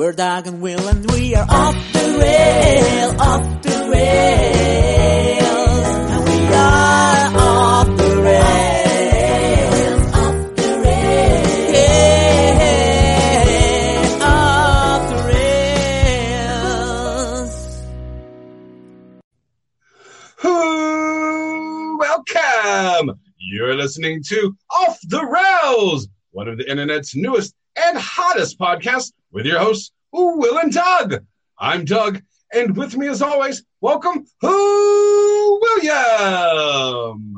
We're Doug and Will and we are off the rail, off the rails. And we are off the rails, off the rails. Yeah, off the rails. Welcome! You're listening to Off the Rails, one of the internet's newest and hottest podcast with your hosts, Will and Doug. I'm Doug, and with me as always, welcome, Who William.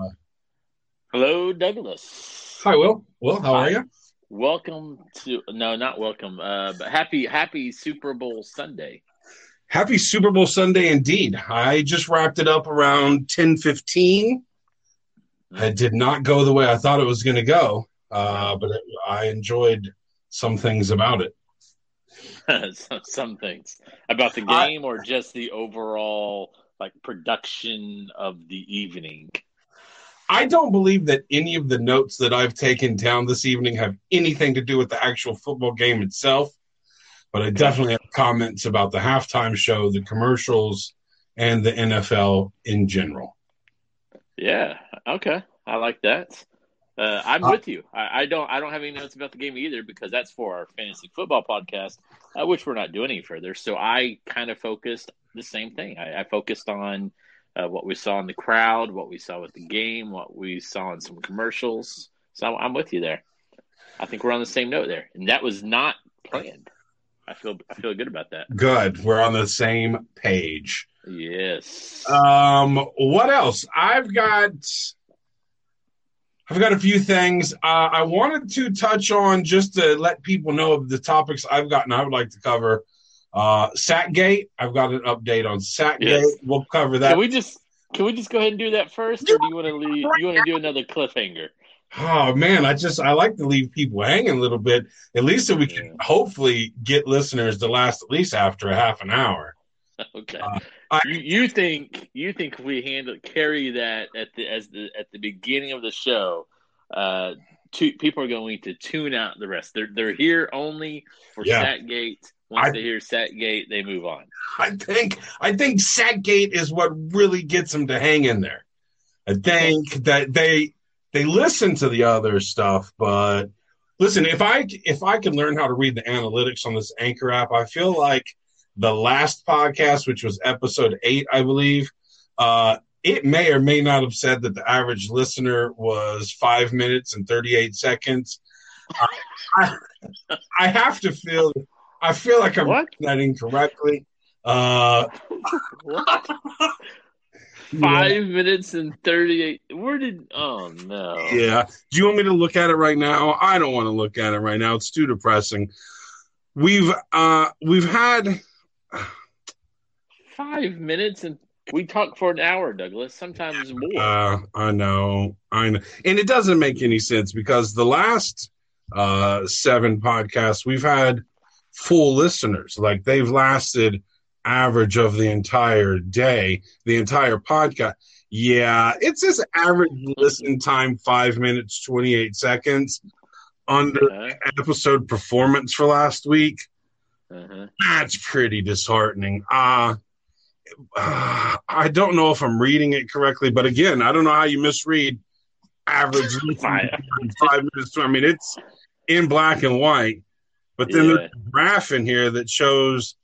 Hello, Douglas. Hi, Will. Will, how are you? Welcome to no, not welcome. Uh, but happy Happy Super Bowl Sunday. Happy Super Bowl Sunday indeed. I just wrapped it up around 10:15. It did not go the way I thought it was going to go, uh, but it, I enjoyed some things about it. some, things about the I- game, or just the overall like production of the evening. I don't believe that any of the notes that I've taken down this evening have anything to do with the actual football game itself, but I definitely have comments about the halftime show, the commercials, and the NFL in general. Yeah. Okay. I like that. Uh, I'm Uh, with you. I, I don't. I don't have any notes about the game either because that's for our fantasy football podcast, uh, which we're not doing any further. So I kind of focused the same thing. I, I focused on uh, what we saw in the crowd, what we saw with the game, what we saw in some commercials. So I'm, I'm with you there. I think we're on the same note there, and that was not planned. I feel. I feel good about that. Good, we're on the same page. Yes. Um, what else? I've got I've got a few things. Uh, I wanted to touch on just to let people know of the topics I've gotten. I would like to cover uh, Sackgate. I've got an update on Sackgate. Yes. We'll cover that. can we just? Can we just go ahead and do that first, or do you want to leave? You want to do another cliffhanger? Oh man, I just I like to leave people hanging a little bit, at least so we can hopefully get listeners to last at least after a half an hour. Okay. Uh, I- you, you think you think we handle carry that at the as the at the beginning of the show? Uh, two, people are going to tune out the rest. They're they're here only for Yeah. Sackgate. Once I- they hear Sackgate, they move on. I think I think Sackgate is what really gets them to hang in there. I think that they they listen to the other stuff, but listen, if I if I can learn how to read the analytics on this Anchor app, I feel like the last podcast, which was episode eight, I believe, uh, it may or may not have said that the average listener was five minutes and thirty eight seconds. I, I, I have to feel I feel like I'm What? that incorrectly. Uh, What? Five minutes and thirty-eight. Where did? Oh no. Yeah. Do you want me to look at it right now? I don't want to look at it right now. It's too depressing. We've uh we've had Five minutes and we talk for an hour, Douglas. Sometimes more. uh I know. I know. And it doesn't make any sense because the last uh seven podcasts we've had full listeners. Like they've lasted average of the entire day, the entire podcast. Yeah, it says average listen time five minutes, twenty eight seconds under Okay. episode performance for last week. Uh-huh. That's pretty disheartening. Uh, uh, I don't know if I'm reading it correctly, but again, I don't know how you misread average Five. minutes. I mean, it's in black and white, but then Yeah. there's a graph in here that shows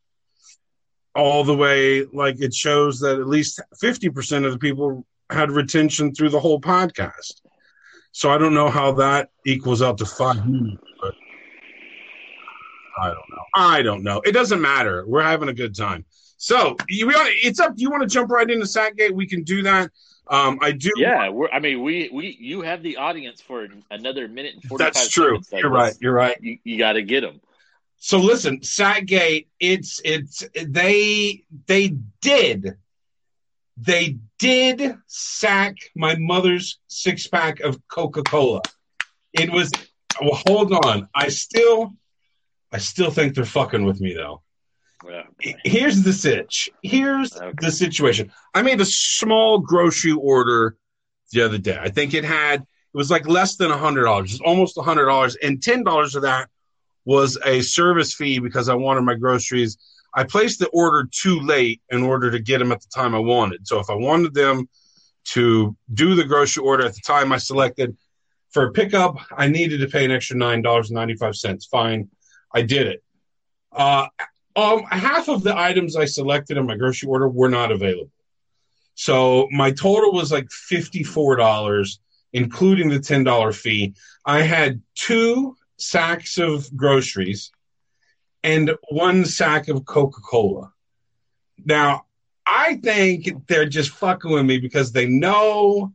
all the way, like it shows that at least 50% of the people had retention through the whole podcast. So I don't know how that equals out to five minutes, I don't know. I don't know. It doesn't matter. We're having a good time. So you, we ought- it's up. You want to jump right into Sackgate? We can do that. Um, I do. Yeah, we're, I mean, we, we you have the audience for another minute and forty that's true. You're right. You're right. You, you got to get them. So listen, Sackgate. It's it's they they did they did sack my mother's six pack of Coca Cola. It was well. Hold on. I still I still think they're fucking with me though. Yeah. here's the sitch. Here's Okay. the situation. I made a small grocery order the other day. I think it had it was like less than a hundred dollars, almost a hundred dollars, and ten dollars of that was a service fee because I wanted my groceries. I placed the order too late in order to get them at the time I wanted. So if I wanted them to do the grocery order at the time I selected for pickup, I needed to pay an extra nine dollars and ninety five cents. Fine, I did it. Uh, um, half of the items I selected in my grocery order were not available. So my total was like $54, including the $10 fee. I had two sacks of groceries and one sack of Coca Cola. Now, I think they're just fucking with me because they know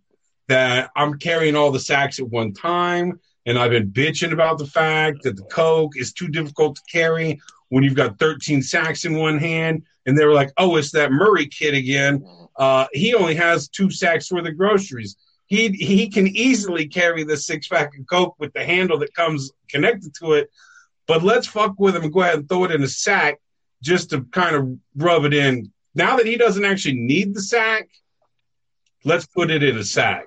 that I'm carrying all the sacks at one time. And I've been bitching about the fact that the Coke is too difficult to carry when you've got 13 sacks in one hand. And they were like, oh, it's that Murray kid again. Uh, he only has two sacks worth of groceries. He, he can easily carry the six pack of Coke with the handle that comes connected to it. But let's fuck with him and go ahead and throw it in a sack just to kind of rub it in. Now that he doesn't actually need the sack, let's put it in a sack.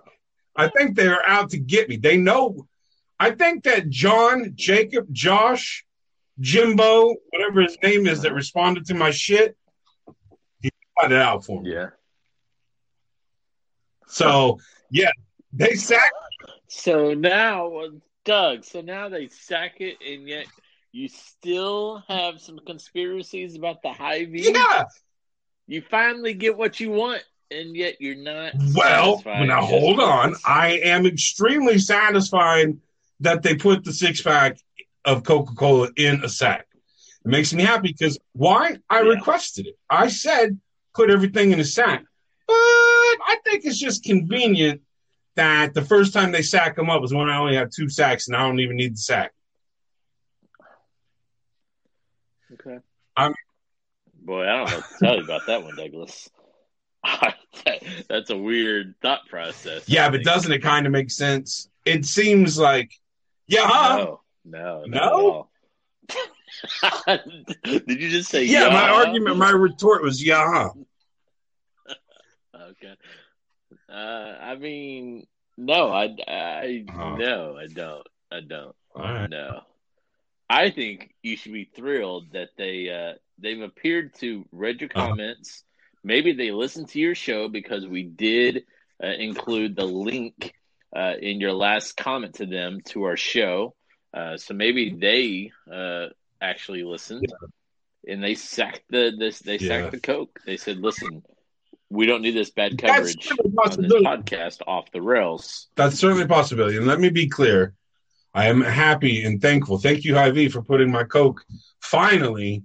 I think they're out to get me. They know. I think that John, Jacob, Josh, Jimbo, whatever his name is, that responded to my shit, he cut it out for me. Yeah. So yeah, they sack. So now, Doug. So now they sack it, and yet you still have some conspiracies about the Hy-Vee. Yeah. You finally get what you want, and yet you're not. Well, now hold on. I am extremely satisfied that they put the six pack of Coca Cola in a sack. It makes me happy because why? I Yeah. requested it. I said put everything in a sack, but I think it's just convenient that the first time they sack them up was when I only have two sacks and I don't even need the sack. Okay. I'm- Boy, I don't know what to tell you about that one, Douglas. That's a weird thought process. Yeah, but doesn't it kind of make sense? It seems like, yeah, huh? No, no, No? Did you just say yeah. My argument, my retort was, yeah. Okay. Uh, I mean, no, I, I, Uh-huh. no, I don't, I don't. Right. No, I think you should be thrilled that they uh, they've appeared to read your Uh-huh. comments. Maybe they listened to your show because we did uh, include the link uh, in your last comment to them to our show. Uh, so maybe they uh, actually listened and they sacked the this they Yeah. sacked the coke. They said, "Listen, we don't need this bad coverage on this podcast off the rails." That's certainly a possibility. And let me be clear. I am happy and thankful. Thank you, Hy-Vee, for putting my Coke, finally,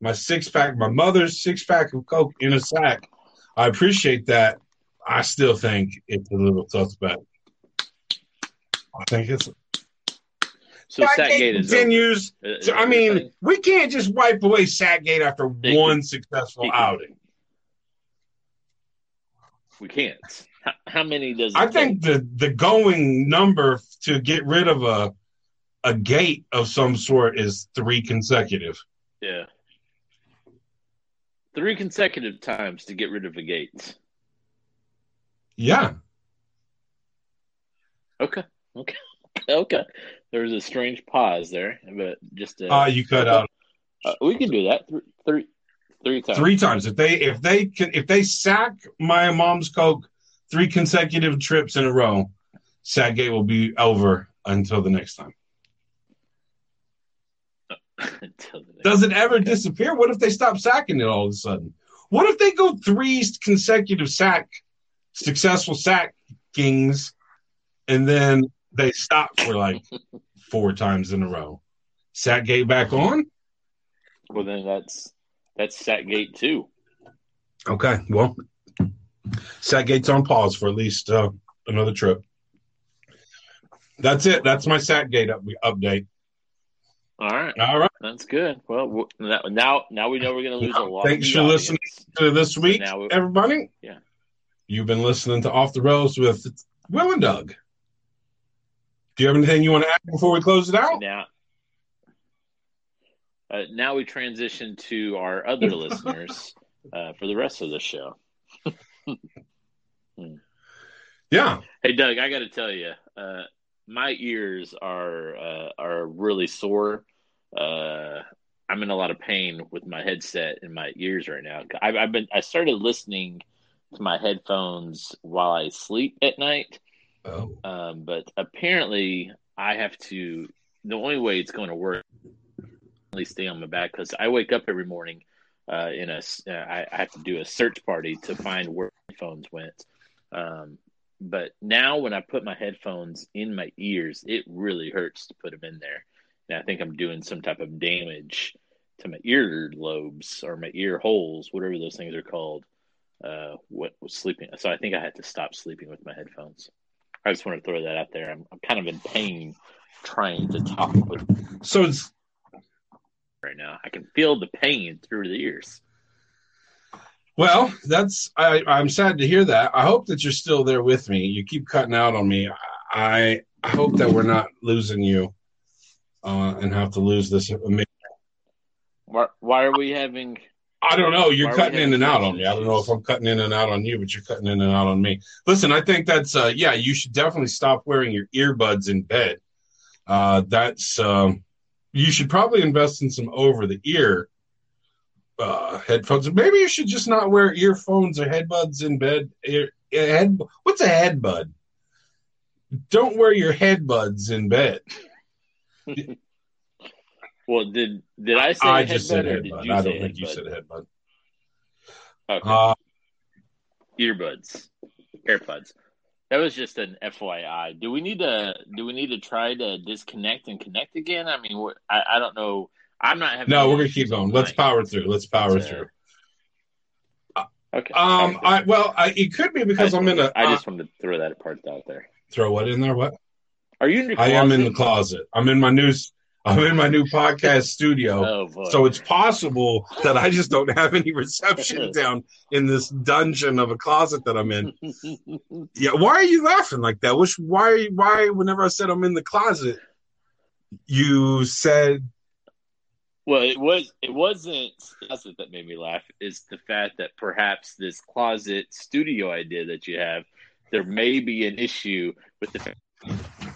my six pack, my mother's six pack of Coke in a sack. I appreciate that. I still think it's a little suspect. I think it's So Sackgate is continues. Uh, So, I mean, we can't just wipe away Sackgate after They one can- successful they outing. we can't. How, how many does it I take? think the the going number to get rid of a a gate of some sort is three consecutive. Yeah. Three consecutive times to get rid of the gates. Yeah, Okay. Okay. Okay. There was a strange pause there, but just uh, uh, you cut out uh, we can do that three, three, three times. three times. If they if they can if they sack my mom's coke three consecutive trips in a row, Sackgate will be over until the next time. Until the next- Does it ever disappear? What if they stop sacking it all of a sudden? What if they go three consecutive sack successful sackings and then they stop for like four times in a row? Sackgate back on? Well, then that's that's Sackgate too. Okay, well, Sackgate's on pause for at least uh, another trip. That's it. That's my Sackgate up- update. All right, All right. that's good. Well, now now, now we know we're going to lose a lot. Thanks of for the listening. To this week, everybody. Yeah. You've been listening to Off the Rails with Will and Doug. Do you have anything you want to add before we close it out? Now, uh, now we transition to our other listeners uh, for the rest of the show. Yeah. Hey, Doug, I got to tell you, uh, my ears are uh, are really sore uh, I'm in a lot of pain with my headset and my ears right now. I've, I've been I started listening to my headphones while I sleep at night, Oh. um, but apparently I have to. The only way it's going to work, at least stay on my back because I wake up every morning. Uh, in a, uh, I, I have to do a search party to find where my headphones went. Um, but now when I put my headphones in my ears, it really hurts to put them in there. And I think I'm doing some type of damage to my ear lobes or my ear holes, whatever those things are called. Uh, what was sleeping? So I think I had to stop sleeping with my headphones. I just want to throw that out there. I'm, I'm kind of in pain trying to talk with So it's right now. I can feel the pain through the ears. well, that's I, I'm sad to hear that. I hope that you're still there with me. You keep cutting out on me. I I hope that we're not losing you uh, and have to lose this. ama- Why, why are we having? I don't know. You're Why cutting in and out on me. I don't know if? I'm cutting in and out on you, but you're cutting in and out on me. Listen, I think that's uh, yeah. You should definitely stop wearing your earbuds in bed. Uh, that's um, you should probably invest in some over the ear uh, headphones. Maybe you should just not wear earphones or headbuds in bed. Ear, head, what's a headbud? Don't wear your headbuds in bed. Well, did did I say I just said headbud or did you I don't think you said headbud. Okay. Uh, earbuds, AirPods. That was just an FYI. Do we need to? Do we need to try to disconnect and connect again? I mean, I, I don't know. I'm not having. no, we're gonna keep going. Let's power through. Let's power But, uh, through. Okay. Um, I well, I, it could be because I'm in a. I uh, just wanted to throw that part out there. throw what in there? What? Are you in your I am in the closet? closet. I'm in my new. I'm in my new podcast studio. Oh. So it's possible that I just don't have any reception down in this dungeon of a closet that I'm in. Yeah, why are you laughing like that? Which why why whenever I said I'm in the closet, you said Well, it was it wasn't that's what that made me laugh is the fact that perhaps this closet studio idea that you have, there may be an issue with the fact that you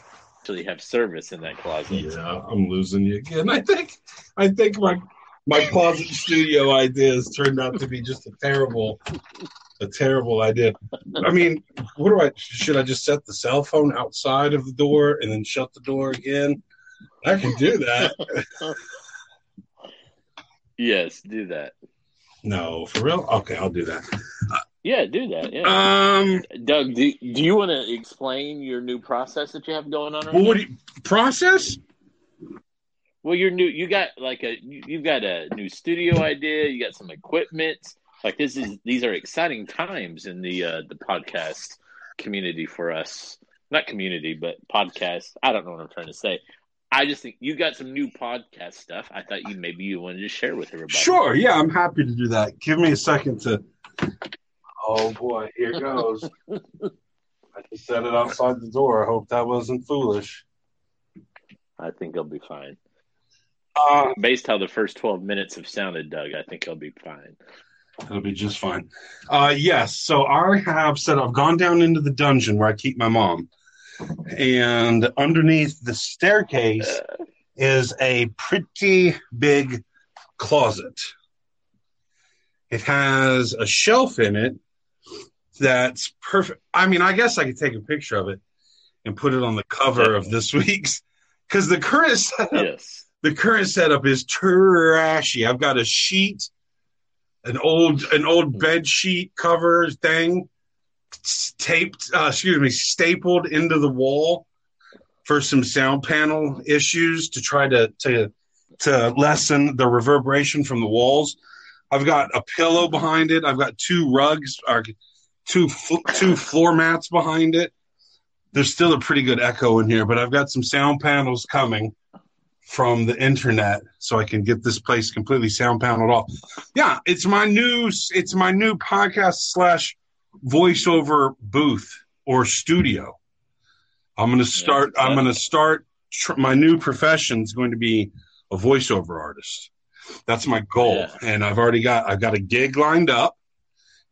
actually have service in that closet. Yeah, I'm losing you again. I think I think my my closet studio ideas turned out to be just a terrible a terrible idea. I mean, what do I should I just set the cell phone outside of the door and then shut the door again? I can do that. Yes, do that. No, for real? Okay, I'll do that. Yeah, do that. Yeah. Um Doug, do, do you want to explain your new process that you have going on? Right well what you process? Well, you're new. You got like a you- you've got a new studio idea. You got some equipment. Like this is these are exciting times in the uh, the podcast community for us. Not community, but podcast. I don't know what I'm trying to say. I just think you got some new podcast stuff. I thought you maybe you wanted to share with everybody. Sure, yeah, I'm happy to do that. Give me a second to Oh boy, here goes. I just set it outside the door. I hope that wasn't foolish. I think he'll be fine. Uh, Based how the first 12 minutes have sounded, Doug, I think he'll be fine. it'll be just fine. Uh, yes, so I have said I've gone down into the dungeon where I keep my mom, and underneath the staircase is a pretty big closet. It has a shelf in it that's perfect. I mean, I guess I could take a picture of it and put it on the cover of this week's because the current setup Yes. the current setup is trashy. I've got a sheet, an old an old bed sheet cover thing, taped. Uh, excuse me, stapled into the wall for some sound panel issues to try to to to lessen the reverberation from the walls. I've got a pillow behind it. I've got two rugs or two fl- two floor mats behind it. There's still a pretty good echo in here, but I've got some sound panels coming from the internet so I can get this place completely sound paneled off. Yeah, it's my new it's my new podcast slash voiceover booth or studio. I'm going to start. I'm to start. Tr- my new profession is going to be a voiceover artist. That's my goal, Yeah. and I've already got I've got a gig lined up,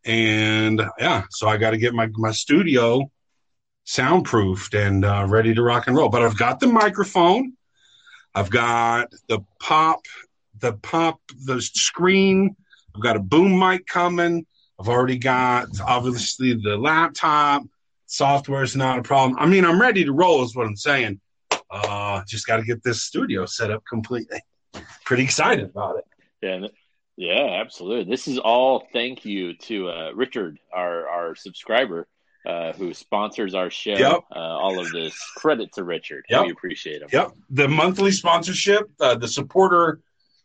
and yeah, so I got to get my my studio soundproofed and uh, ready to rock and roll. But I've got the microphone. I've got the pop, the pop, the screen. I've got a boom mic coming. I've already got obviously the laptop. Software is not a problem. I mean, I'm ready to roll, is what I'm saying. Uh, just got to get this studio set up completely. Pretty excited about it. Yeah, yeah, absolutely. This is all thank you to uh, Richard, our our subscriber, uh, who sponsors our show. Yep. Uh, all of this credit to Richard. Yep. We appreciate him. Yep. The monthly sponsorship, uh, the supporter,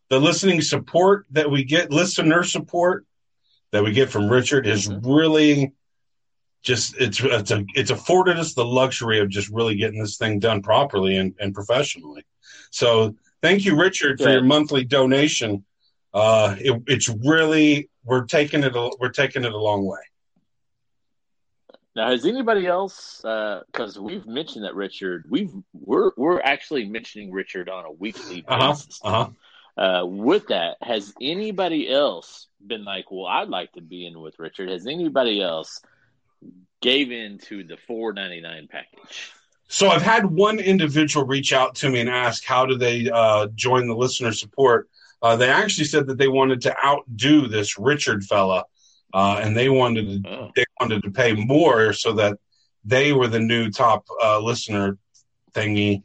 the listening support that we get, listener support that we get from Richard is really just it's it's a, it's afforded us the luxury of just really getting this thing done properly and, and professionally. So thank you, Richard, for Yeah. your monthly donation. Uh, it, it's really we're taking it a, we're taking it a long way. Now, has anybody else? Because we've mentioned that Richard, we've we're we're actually mentioning Richard on a weekly Uh-huh. basis. Uh huh. Uh, with that, has anybody else been like, "Well, I'd like to be in with Richard"? Has anybody else gave in to the four ninety nine package? So I've had one individual reach out to me and ask how do they uh, join the listener support. Uh, they actually said that they wanted to outdo this Richard fella, uh, and they wanted to Oh, they wanted to pay more so that they were the new top uh, listener thingy.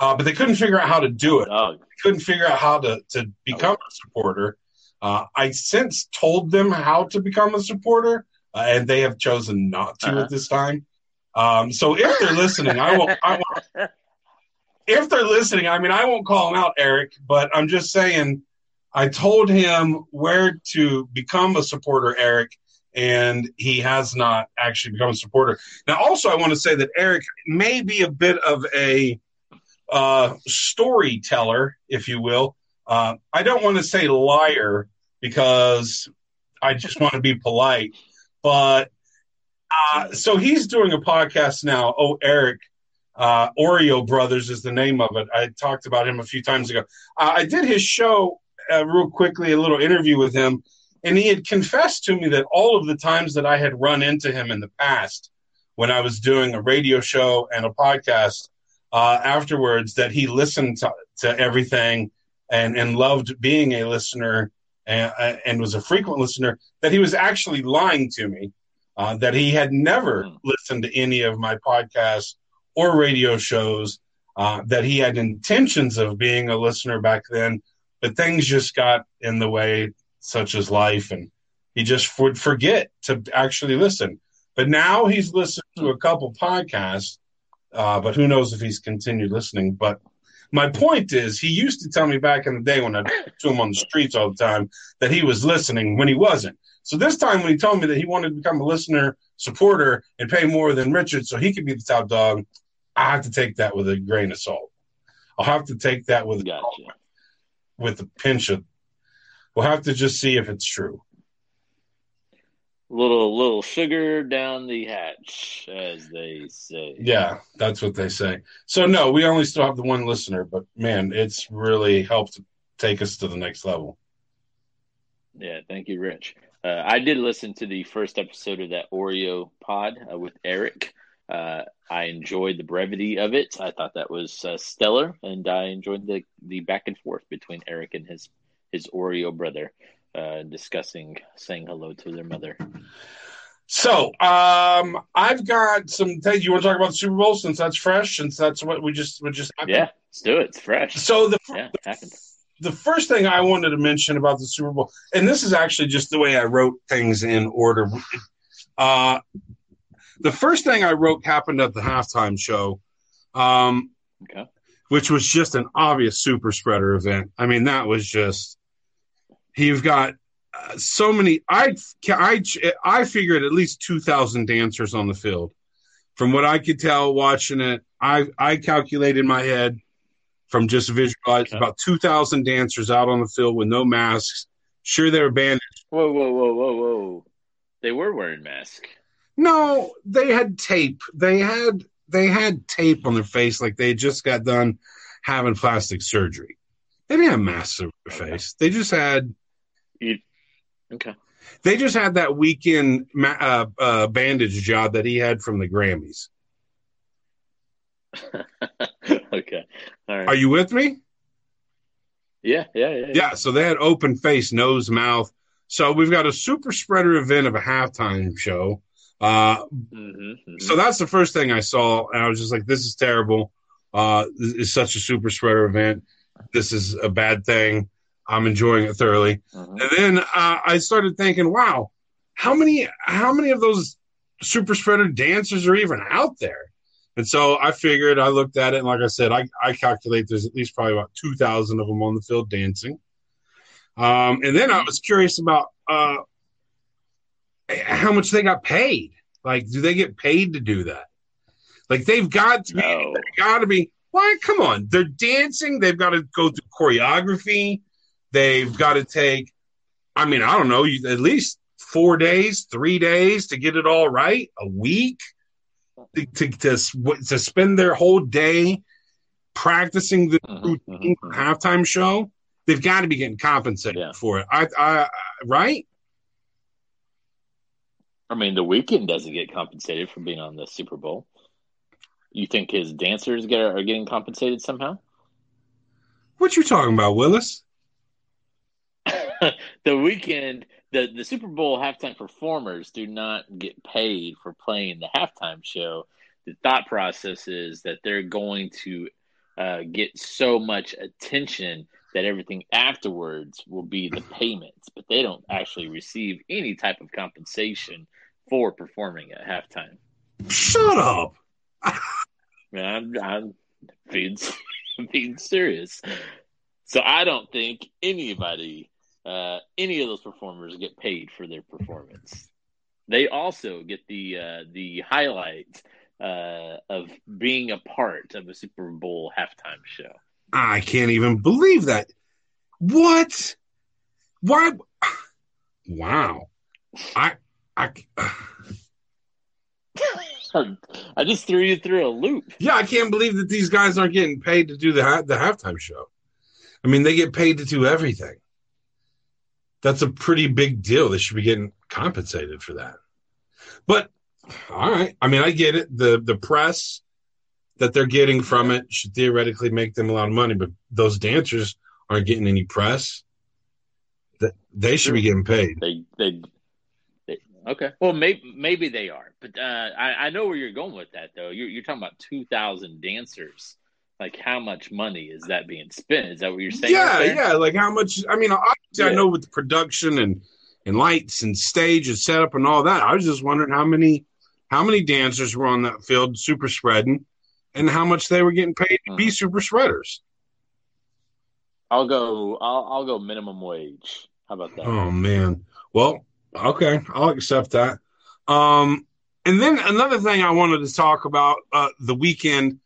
Uh, but they couldn't figure out how to do it. dog. couldn't figure out how to to become a supporter. Uh, I since told them how to become a supporter, uh, and they have chosen not to Uh-huh. at this time. Um, so if they're listening, I won't. I won't if they're listening, I mean, I won't call them out, Eric, but I'm just saying, I told him where to become a supporter, Eric, and he has not actually become a supporter. Now, also, I want to say that Eric may be a bit of a uh, storyteller, if you will. Uh, I don't want to say liar because I just want to be polite, but uh, so he's doing a podcast now. Oh, Eric, uh, Oreo Brothers is the name of it. I talked about him a few times ago. Uh, I did his show uh, real quickly, a little interview with him, and he had confessed to me that all of the times that I had run into him in the past when I was doing a radio show and a podcast uh, afterwards, that he listened to, to everything and, and loved being a listener and, and was a frequent listener, that he was actually lying to me. Uh, that he had never Hmm. listened to any of my podcasts or radio shows, uh, that he had intentions of being a listener back then, but things just got in the way, such as life, and he just would forget to actually listen. But now he's listened to a couple podcasts, uh, but who knows if he's continued listening. But my point is, he used to tell me back in the day when I talked to him on the streets all the time that he was listening when he wasn't. So this time when he told me that he wanted to become a listener supporter and pay more than Richard so he could be the top dog, I have to take that with a grain of salt. I'll have to take that with Gotcha. with a pinch of. We'll have to just see if it's true. Little little sugar down the hatch, as they say. Yeah, that's what they say. So no, we only still have the one listener, but man, it's really helped take us to the next level. Yeah, thank you, Rich. Uh, I did listen to the first episode of that Oreo pod uh, with Eric. Uh, I enjoyed the brevity of it. I thought that was uh, stellar, and I enjoyed the, the back and forth between Eric and his his Oreo brother, uh, discussing saying hello to their mother. So um, I've got some. things you want to talk about the Super Bowl since that's fresh, since that's what we just we just happened? Yeah, let's do it. It's fresh. So the Yeah, happened. the first thing I wanted to mention about the Super Bowl, and this is actually just the way I wrote things in order. Uh, the first thing I wrote happened at the halftime show, um, Okay. which was just an obvious super spreader event. I mean, that was just you've got uh, so many. I I I figured at least two thousand dancers on the field. From what I could tell watching it, I I calculated in my head from just visualize Okay. about 2,000 dancers out on the field with no masks. Sure, they were banned. Whoa, whoa, whoa, whoa, whoa! They were wearing masks. No, they had tape. They had they had tape on their face like they just got done having plastic surgery. They didn't have masks over their face. They just had Okay. they just had that Weeknd uh, uh, bandage job that he had from the Grammys. okay. All right. Are you with me? yeah, yeah, yeah, Yeah. So they had open face, nose, mouth. So we've got a super spreader event of a halftime show. Uh, hmm so that's the first thing I saw, and I was just like, "This is terrible. Uh, this is such a super spreader event. This is a bad thing. I'm enjoying it thoroughly." hmm And then uh, I started thinking, "Wow, how many how many of those super spreader dancers are even out there?" And so I figured, I looked at it, and like I said, I, I calculate there's at least probably about two thousand of them on the field dancing. Um, and then I was curious about uh, how much they got paid. Like, do they get paid to do that? Like, they've got to be, No. got to be. Why? Come on, they're dancing. They've got to go through choreography. They've got to take. I mean, I don't know. You, at least four days, three days to get it all right. A week to to to, to spend their whole day practicing the Mhm, routine mhm, mhm. halftime show. They've got to be getting compensated Yeah. for it. I, I, I right? I mean, the Weeknd doesn't get compensated for being on the Super Bowl. You think his dancers get are getting compensated somehow? What you talking about, Willis? the Weeknd, the the Super Bowl halftime performers do not get paid for playing the halftime show. The thought process is that they're going to uh, get so much attention that everything afterwards will be the payments, but they don't actually receive any type of compensation for performing at halftime. Shut up. I'm, I'm being, being serious. So I don't think anybody, uh, any of those performers get paid for their performance. They also get the uh, the highlight uh, of being a part of a Super Bowl halftime show. I can't even believe that. What? Why? Wow. I, I, I just threw you through a loop. yeah, I can't believe that these guys aren't getting paid to do the ha- the halftime show. I mean, they get paid to do everything. That's a pretty big deal. They should be getting compensated for that. But all right, I mean, I get it. the The press that they're getting from it should theoretically make them a lot of money, but those dancers aren't getting any press. That they should be getting paid. They, they okay. Well, maybe maybe they are, but uh, I, I know where you're going with that, though. You're, you're talking about two thousand dancers. Like, how much money is that being spent? Is that what you're saying? Yeah, right yeah. Like how much? I mean, obviously, I know with the production and and lights and stage and setup and all that. I was just wondering how many how many dancers were on that field super spreading, and how much they were getting paid to be Mhm. super spreaders. I'll go. I'll, I'll go minimum wage. How about that? Oh man. Well, okay, I'll accept that. Um, and then another thing I wanted to talk about uh, the Weeknd.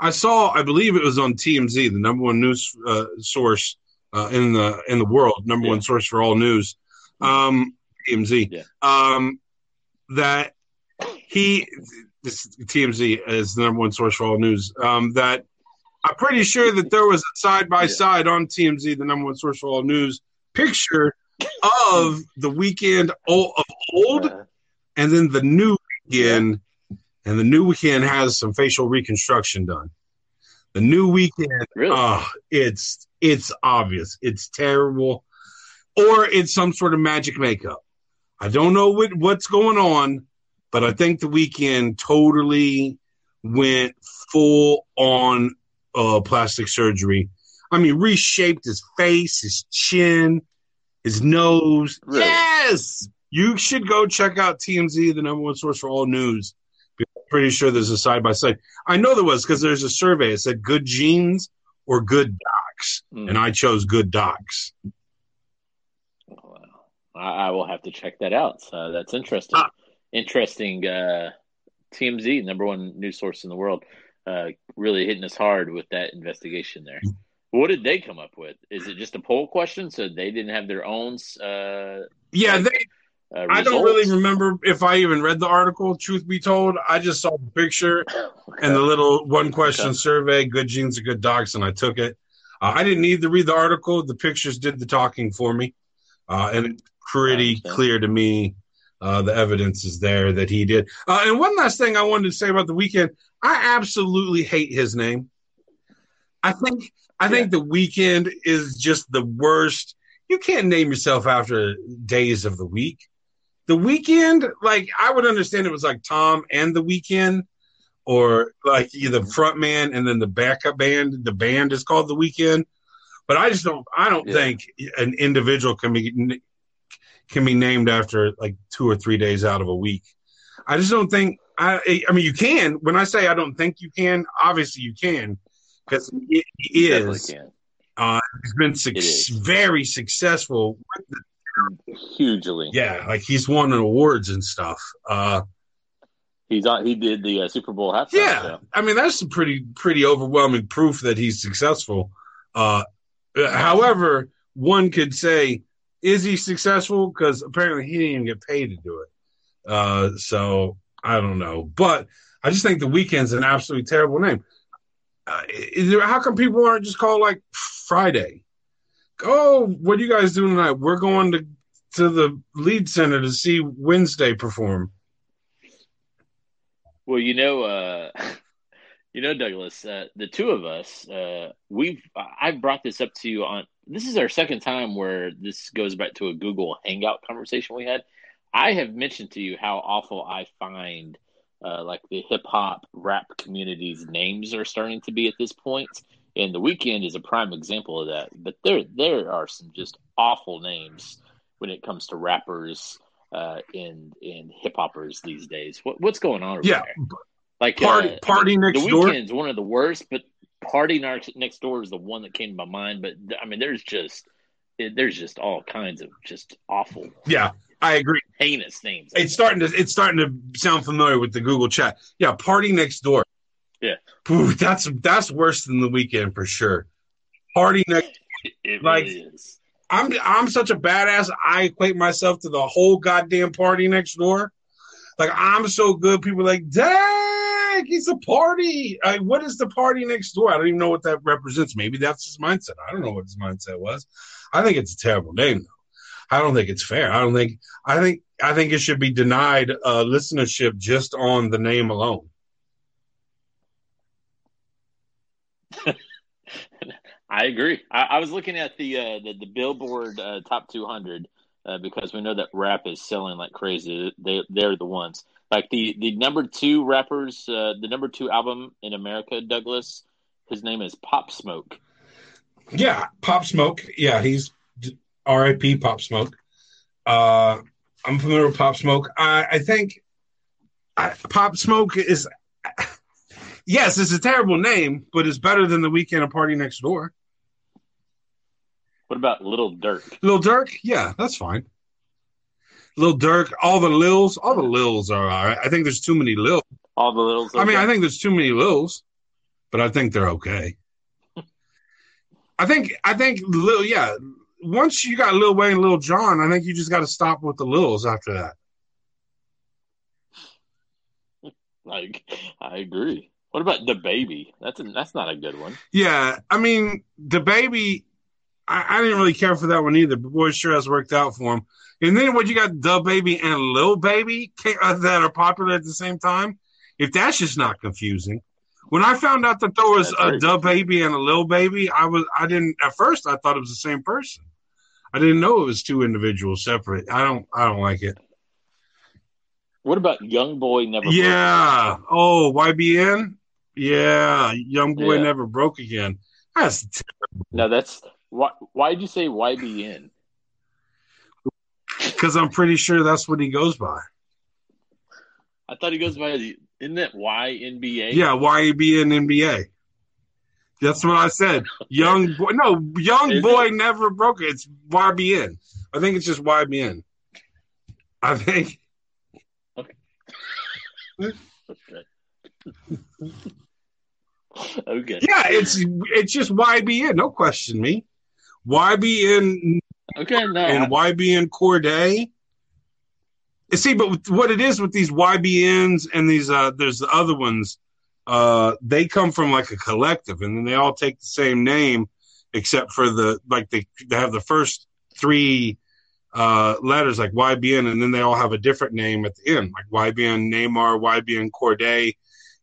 I saw, I believe it was on TMZ, the number one news uh, source uh, in the in the world, number Yeah. one source for all news. Um, TMZ. Yeah. Um, that he this TMZ is the number one source for all news. Um, that I'm pretty sure that there was a side by side on TMZ, the number one source for all news, picture of the Weeknd o- of old Uh, and then the new Weeknd, and the new Weeknd has some facial reconstruction done. The new Weeknd, really? oh, it's it's obvious, it's terrible, or it's some sort of magic makeup. I don't know what, what's going on, but I think the Weeknd totally went full on uh, plastic surgery. I mean, reshaped his face, his chin, his nose. Really? Yes, you should go check out TMZ, the number one source for all news. I'm pretty sure there's a side by side. I know there was because there's a survey. It said good genes or good docs, Mm. and I chose good docs. Wow. I, I will have to check that out. Uh, that's interesting. Ah. Interesting. Uh, TMZ, number one news source in the world, uh, really hitting us hard with that investigation there. What did they come up with? Is it just a poll question? So they didn't have their own. Uh, Yeah, Like, they. uh, I don't really remember if I even read the article. Truth be told, I just saw the picture Okay. and the little one question Okay. survey. Good genes or good docs, and I took it. Uh, I didn't need to read the article. The pictures did the talking for me, uh, and it's pretty clear to me Uh, the evidence is there that he did. Uh, and one last thing I wanted to say about the Weeknd, I absolutely hate his name. I think I think the Weeknd is just the worst. You can't name yourself after days of the week. The Weeknd, like I would understand it was like Tom and the Weeknd, or like the front man and then the backup band. The band is called the Weeknd. But I just don't. I don't Yeah. think an individual can be can be named after like two or three days out of a week. I just don't think. I I mean, you can. When I say I don't think you can, obviously you can because he, he is. Uh, he's been It is. very successful. with the- Hugely. Yeah, like he's won awards and stuff. Uh, He's on. He did the uh, Super Bowl halftime yeah, show. I mean that's some pretty pretty overwhelming proof that he's successful. Uh, however, one could say, is he successful? Because apparently he didn't even get paid to do it. Uh, so I don't know, but I just think the Weeknd's an absolutely terrible name. Uh, there, how come people aren't just called like Friday? Oh, what are you guys doing tonight? We're going to to the Lied Center to see Wednesday perform. Well, you know, uh, you know, Douglas, uh, the two of us, uh, we've I've brought this up to you on. This is our second time where this goes back to a Google Hangout conversation we had. I have mentioned to you how awful I find uh, like the hip hop rap community's names are starting to be at this point, and the Weeknd is a prime example of that. But there there are some just awful names when it comes to rappers uh, and and hip hoppers these days. What what's going on? Over Yeah, there? like Party- uh, Party the, Next the Door? Weeknd's one of the worst, but party next next door is the one that came to my mind. But I mean, there's just there's just all kinds of just awful, Yeah, I agree. heinous names. It's starting to it's starting to sound familiar with the Google chat. Yeah, PartyNextDoor. Yeah. Ooh, that's that's worse than the Weeknd for sure. Party next. It, like- really is. I'm I'm such a badass. I equate myself to the whole goddamn party next door. Like I'm so good. People are like, dang, he's a party. Like, what is the party next door? I don't even know what that represents. Maybe that's his mindset. I don't know what his mindset was. I think it's a terrible name though. I don't think it's fair. I don't think. I think. I think it should be denied uh, listenership just on the name alone. I agree. I, I was looking at the uh, the, the Billboard uh, Top 200 uh, because we know that rap is selling like crazy. They they're the ones. Like the the number two rappers, uh, the number two album in America, Douglas. His name is Pop Smoke. Yeah, Pop Smoke. Yeah, he's R.I.P. Pop Smoke. Uh, I'm familiar with Pop Smoke. I, I think I, Pop Smoke is yes, it's a terrible name, but it's better than the Weeknd of PartyNextDoor. What about Little Durk? Little Durk, yeah, that's fine. Little Durk, all the Lils, all the Lils are all right. I think there's too many Lils. All the littles. I mean, I think there's too many Lils, but I think they're okay. I think I think Lil, yeah. Once you got Lil Wayne, and Lil Jon, I think you just got to stop with the Lils after that. like I agree. What about DaBaby? That's a, that's not a good one. Yeah, I mean DaBaby. I, I didn't really care for that one either, but boy, sure has worked out for him. And then what you got, DaBaby and Lil Baby uh, that are popular at the same time. If that's just not confusing. When I found out that there was That's a DaBaby and a Lil Baby, I was I didn't at first I thought it was the same person. I didn't know it was two individuals separate. I don't I don't like it. What about Young Boy Never? Broke? Yeah. Oh, YBN. Yeah, young boy Yeah. never broke again. That's terrible. No, that's why. Why did you say YBN? because I'm pretty sure that's what he goes by. I thought he goes by. the- Isn't that YNBA? Yeah, YBN NBA. That's what I said. Young boy, no, young Is boy never broke it. It's YBN. I think it's just YBN. I think. Okay. okay. Yeah, it's it's just YBN. No question me. YBN Okay. No. and I- YBN Cordae. See, but what it is with these YBNs and these, uh, there's the other ones. Uh, they come from like a collective, and then they all take the same name, except for the like they, they have the first three uh, letters like YBN, and then they all have a different name at the end, like YBN Nahmir, YBN Cordae,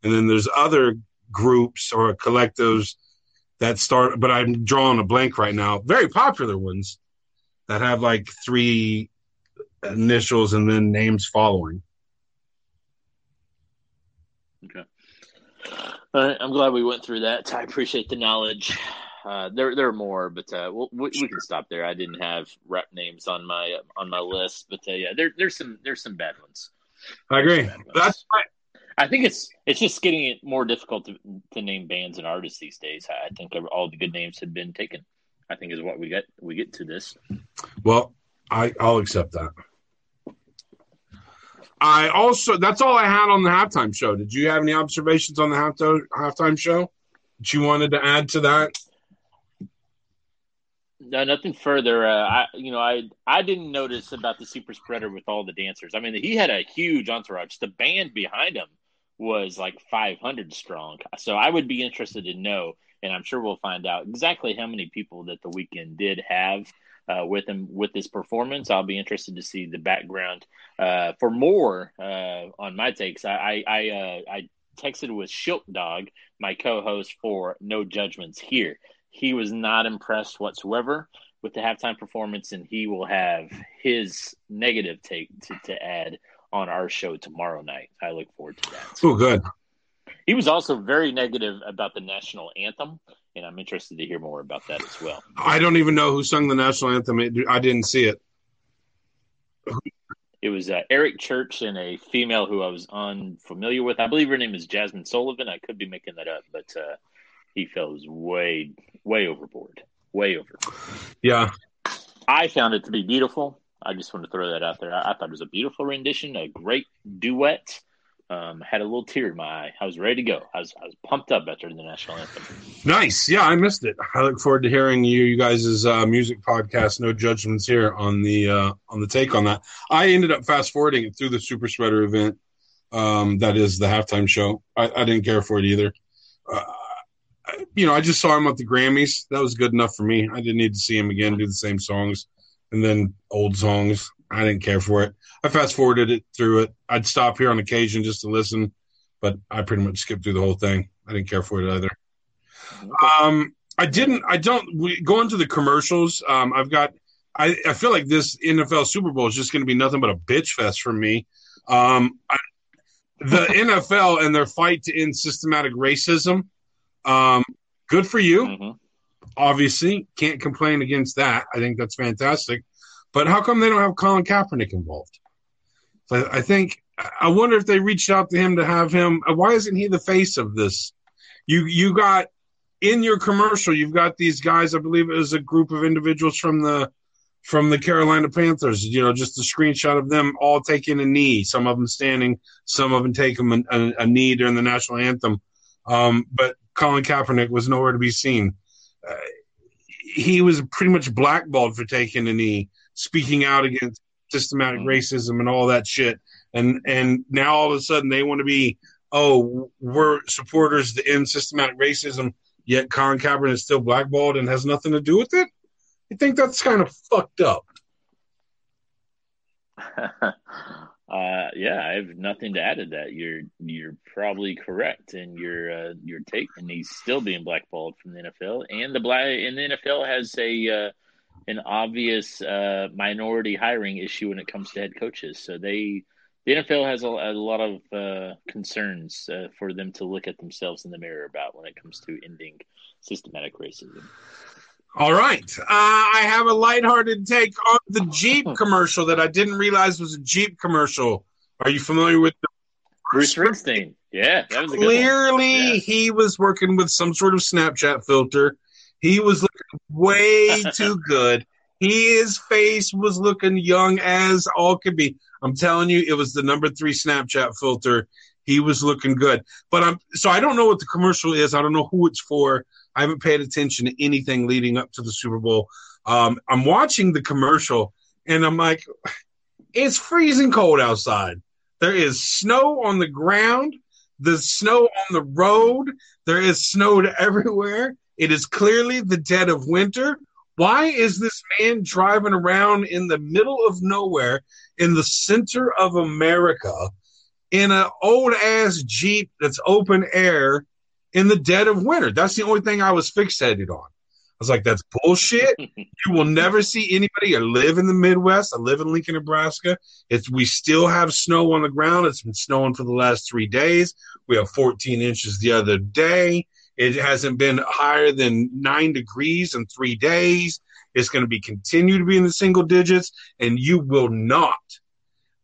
and then there's other groups or collectives that start. But I'm drawing a blank right now. Very popular ones that have like three initials and then names following. Okay. All right, I'm glad we went through that. I appreciate the knowledge. Uh, there, there are more, but uh, we'll, we, we can stop there. I didn't have rep names on my on my list, but uh, yeah, there, there's some there's some bad ones. I agree. Ones. That's right. I think it's it's just getting it more difficult to, to name bands and artists these days. I think all the good names had been taken. I think is what we get we get to this. Well, I I'll accept that. I also that's all I had on the halftime show. Did you have any observations on the halftime halftime show that you wanted to add to that? No, nothing further. Uh, I, you know, I I didn't notice about the super spreader with all the dancers. I mean, he had a huge entourage. The band behind him was like 500 strong. So I would be interested to know, and I'm sure we'll find out exactly how many people that the Weeknd did have uh, with him with this performance. I'll be interested to see the background. Uh, for more uh, on my takes, I I I, uh, I texted with Shilk Dog, my co-host for No Judgments here. He was not impressed whatsoever with the halftime performance, and he will have his negative take to, to add on our show tomorrow night. I look forward to that. Oh, good. He was also very negative about the national anthem, and I'm interested to hear more about that as well. I don't even know who sung the national anthem. I didn't see it. It was uh, Eric Church and a female who I was unfamiliar with. I believe her name is Jazmine Sullivan. I could be making that up, but uh, he fell was way, way overboard. Way over. Yeah. I found it to be beautiful. I just want to throw that out there. I, I thought it was a beautiful rendition, a great duet. Um, had a little tear in my eye. I was ready to go. I was, I was pumped up after the national anthem. Nice. Yeah, I missed it. I look forward to hearing you, you guys' uh, music podcast. No judgments here on the uh, on the take on that. I ended up fast forwarding it through the Super Spreader event. Um, that is the halftime show. I, I didn't care for it either. Uh, you know, I just saw him at the Grammys. That was good enough for me. I didn't need to see him again do the same songs and then old songs. I didn't care for it. I fast forwarded it through it. I'd stop here on occasion just to listen, but I pretty much skipped through the whole thing. I didn't care for it either. Um, I didn't. I don't. We go into the commercials. Um, I've got. I, I feel like this NFL Super Bowl is just going to be nothing but a bitch fest for me. Um, I, the NFL and their fight to end systematic racism. Um, good for you. Mm-hmm. Obviously, can't complain against that. I think that's fantastic. But how come they don't have Colin Kaepernick involved? So I think I wonder if they reached out to him to have him. Why isn't he the face of this? You you got in your commercial. You've got these guys. I believe it was a group of individuals from the from the Carolina Panthers. You know, just a screenshot of them all taking a knee. Some of them standing. Some of them taking a, a, a knee during the national anthem. Um, but Colin Kaepernick was nowhere to be seen. Uh, he was pretty much blackballed for taking a knee, speaking out against systematic Mhm. racism and all that shit. And and now all of a sudden they want to be, oh, we're supporters to end systematic racism, yet Colin Kaepernick is still blackballed and has nothing to do with it. I think that's kind of fucked up. uh, yeah, I have nothing to add to that. You're you're probably correct in your uh, your take, and he's still being blackballed from the NFL. And the black and the NFL has a uh, an obvious uh, minority hiring issue when it comes to head coaches. So they the NFL has a, a lot of uh, concerns uh, for them to look at themselves in the mirror about when it comes to ending systematic racism. All right. Uh, I have a lighthearted take on the Jeep commercial that I didn't realize was a Jeep commercial. Are you familiar with the Bruce Springsteen, yeah, that was a good one. Clearly, Yeah. he was working with some sort of Snapchat filter. He was looking way too good. His face was looking young as all could be. I'm telling you, it was the number three Snapchat filter. He was looking good. But I'm so I don't know what the commercial is. I don't know who it's for. I haven't paid attention to anything leading up to the Super Bowl. Um, I'm watching the commercial and I'm like, it's freezing cold outside. There is snow on the ground, the snow on the road. There is snow everywhere. It is clearly the dead of winter. Why is this man driving around in the middle of nowhere in the center of America in an old ass Jeep that's open air in the dead of winter? That's the only thing I was fixated on. I was like, that's bullshit. you will never see anybody. I live in the Midwest. I live in Lincoln, Nebraska. It's we still have snow on the ground. It's been snowing for the last three days. We have 14 inches the other day. It hasn't been higher than nine degrees in three days. It's going to be continue to be in the single digits, and you will not,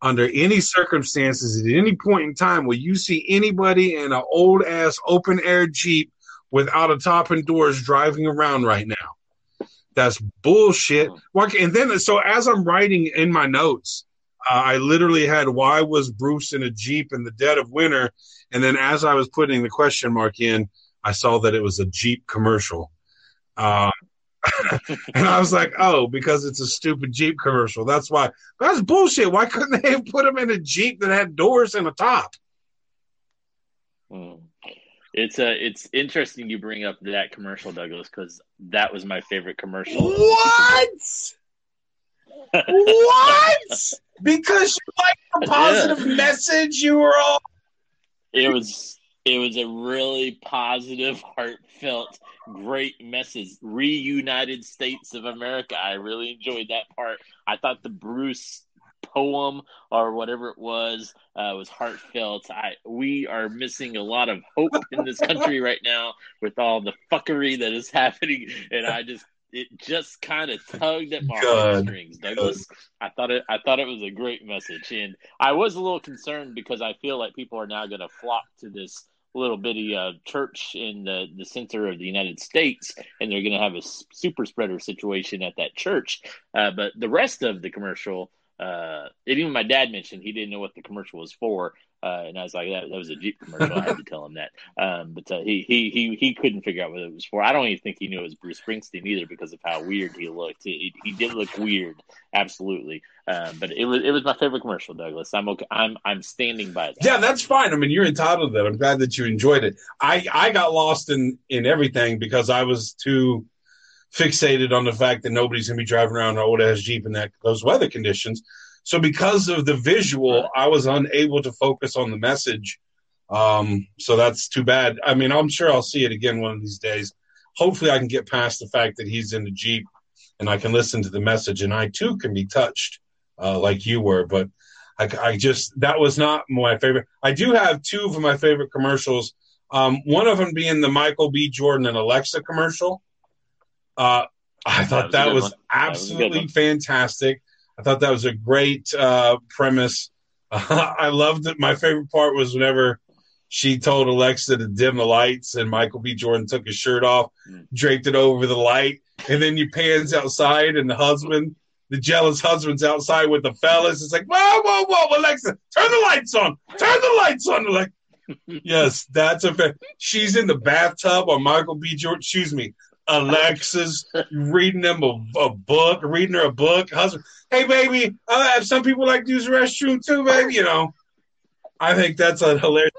under any circumstances, at any point in time, will you see anybody in an old ass open air Jeep without a top and doors driving around right now. That's bullshit. And then, so as I'm writing in my notes, uh, I literally had why was Bruce in a Jeep in the dead of winter? And then as I was putting the question mark in, I saw that it was a Jeep commercial. Uh, and I was like, oh, because it's a stupid Jeep commercial. That's why. That's bullshit. Why couldn't they have put him in a Jeep that had doors and a top? Hmm. It's uh, it's interesting you bring up that commercial, Douglas, because that was my favorite commercial. What? what? Because you like the positive yeah. message you were all. It was it was a really positive, heartfelt, great message. Reunited States of America. I really enjoyed that part. I thought the Bruce poem or whatever it was uh, was heartfelt. I we are missing a lot of hope in this country right now with all the fuckery that is happening, and I just it just kind of tugged at my heartstrings, Douglas. I thought it I thought it was a great message, and I was a little concerned because I feel like people are now going to flock to this little bitty uh, church in the, the center of the United States, and they're going to have a super spreader situation at that church. Uh, but the rest of the commercial uh, even my dad mentioned he didn't know what the commercial was for, uh, and I was like, that, that was a Jeep commercial. I had to tell him that, um, but uh, he he he he couldn't figure out what it was for. I don't even think he knew it was Bruce Springsteen either because of how weird he looked. He, he did look weird, absolutely. Um, but it was it was my favorite commercial, Douglas. I'm okay. I'm I'm standing by that. Yeah, that's fine. I mean, you're entitled to that. I'm glad that you enjoyed it. I I got lost in in everything because I was too fixated on the fact that nobody's going to be driving around an old ass Jeep in that those weather conditions. So because of the visual, I was unable to focus on the message. Um, so that's too bad. I mean, I'm sure I'll see it again one of these days. Hopefully, I can get past the fact that he's in the Jeep and I can listen to the message, and I too can be touched uh, like you were. But I, I, just that was not my favorite. I do have two of my favorite commercials. Um, one of them being the Michael B. Jordan and Alexa commercial. Uh, I thought that was, that was absolutely that was fantastic. I thought that was a great uh, premise. Uh, I loved it. My favorite part was whenever she told Alexa to dim the lights, and Michael B. Jordan took his shirt off, draped it over the light, and then you pans outside, and the husband, the jealous husband's outside with the fellas. It's like, whoa, whoa, whoa, Alexa, turn the lights on, turn the lights on, Alexa. yes, that's a fact. She's in the bathtub on Michael B. Jordan. Excuse me, Alexa's reading them a, a, book, reading her a book. Husband, hey baby, uh, some people like to use the restroom too, baby. You know, I think that's a hilarious.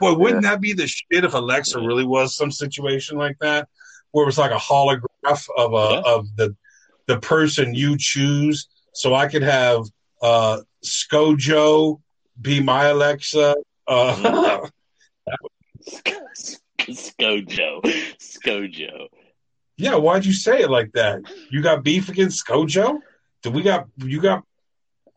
Boy, wouldn't that be the shit if Alexa really was some situation like that, where it was like a holograph of a yeah. of the the person you choose, so I could have uh, ScoJo be my Alexa. Uh, ScoJo. ScoJo. Yeah, why'd you say it like that? You got beef against ScoJo? Did we got you got?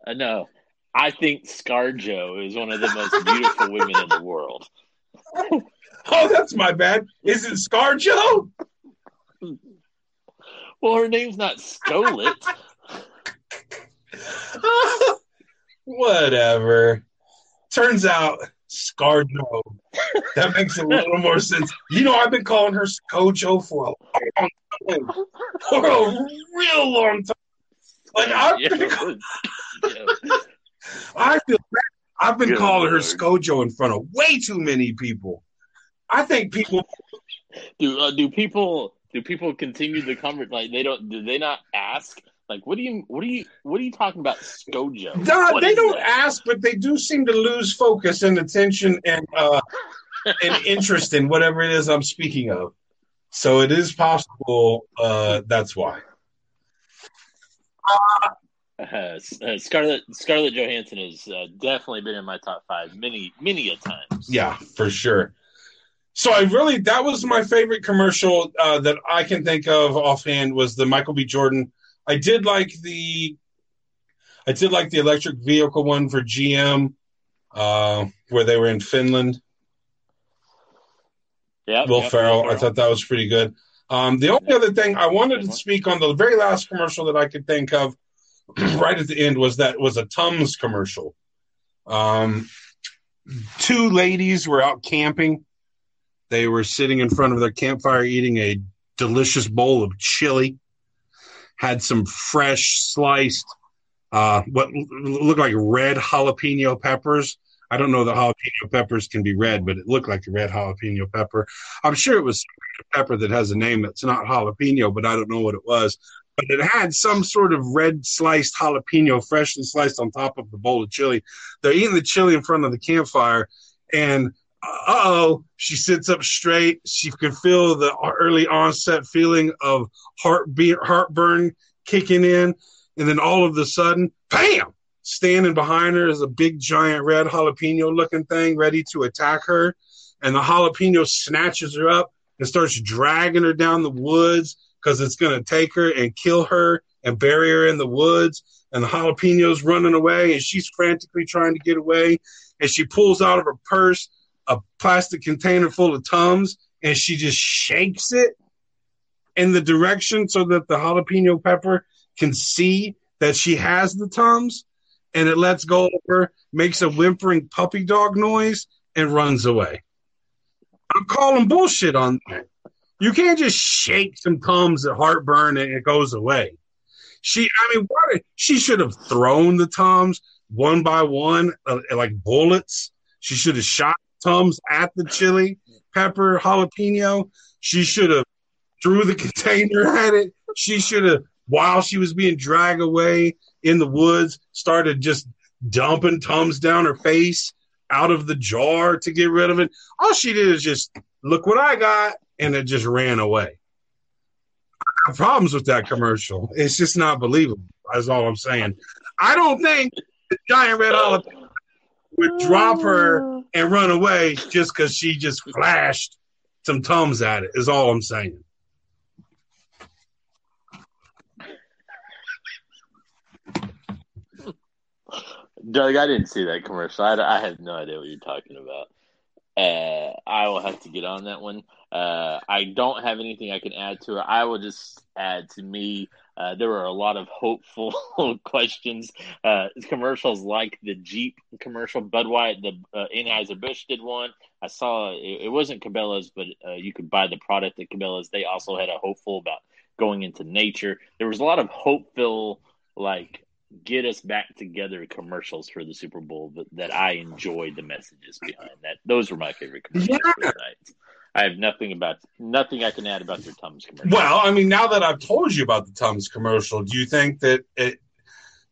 Uh, no, I think ScarJo is one of the most beautiful women in the world. oh, that's my bad. Is it ScarJo? Well, her name's not Scolet. Whatever. Turns out ScarJo. That makes a little more sense. You know, I've been calling her ScoJo for a long time. For a real long time. Like I've been, I feel bad. I've been Good calling Lord. her ScoJo in front of way too many people. I think people do. Uh, do people do people continue the conversation? Like they don't? Do they not ask? Like, what do you, what do you, what are you talking about, ScoJo? No, they don't that? ask, but they do seem to lose focus and attention and uh, and interest in whatever it is I'm speaking of. So it is possible. Uh, that's why. Uh, uh, Scarlett Scarlett Johansson has uh, definitely been in my top five many many a times. Yeah, for sure. So I really that was my favorite commercial uh, that I can think of offhand was the Michael B. Jordan. I did like the I did like the electric vehicle one for GM uh, where they were in Finland. Yeah, Will Ferrell. I thought that was pretty good. Um, the only other thing I wanted to speak on the very last commercial that I could think of right at the end was that was a Tums commercial. Um, two ladies were out camping. They were sitting in front of their campfire eating a delicious bowl of chili. Had some fresh sliced, uh, what looked like red jalapeno peppers. I don't know that jalapeno peppers can be red, but it looked like a red jalapeno pepper. I'm sure it was a pepper that has a name that's not jalapeno, but I don't know what it was. But it had some sort of red sliced jalapeno, freshly sliced on top of the bowl of chili. They're eating the chili in front of the campfire, and uh oh, she sits up straight. She could feel the early onset feeling of heartbeat, heartburn kicking in. And then all of a sudden, bam, standing behind her is a big, giant red jalapeno looking thing ready to attack her. And the jalapeno snatches her up and starts dragging her down the woods because it's going to take her and kill her and bury her in the woods. And the jalapeno's running away and she's frantically trying to get away. And she pulls out of her purse a plastic container full of Tums and she just shakes it in the direction so that the jalapeno pepper can see that she has the Tums and it lets go of her, makes a whimpering puppy dog noise, and runs away. I'm calling bullshit on that. You can't just shake some Tums at heartburn and it goes away. She, I mean, what? She should have thrown the Tums one by one, uh, like bullets. She should have shot Tums at the chili pepper jalapeno. She should have threw the container at it. She should have, while she was being dragged away in the woods, started just dumping Tums down her face out of the jar to get rid of it. All she did is just look what I got, and it just ran away. I have problems with that commercial. It's just not believable. That's all I'm saying. I don't think the giant red jalapeno would drop her and run away just because she just flashed some tums at it. Is all I'm saying. Doug, I didn't see that commercial. I, I have no idea what you're talking about. Uh, I will have to get on that one. Uh, I don't have anything I can add to it. I will just add to me. Uh, there were a lot of hopeful questions. Uh, commercials like the Jeep commercial, Budweiser, the uh, Anheuser Busch did one. I saw it, it wasn't Cabela's, but uh, you could buy the product at Cabela's. They also had a hopeful about going into nature. There was a lot of hopeful, like get us back together commercials for the Super Bowl, but that I enjoyed the messages behind that. Those were my favorite commercials Yeah. I have nothing about nothing I can add about their Tums commercial. Well, I mean, now that I've told you about the Tums commercial, do you think that it?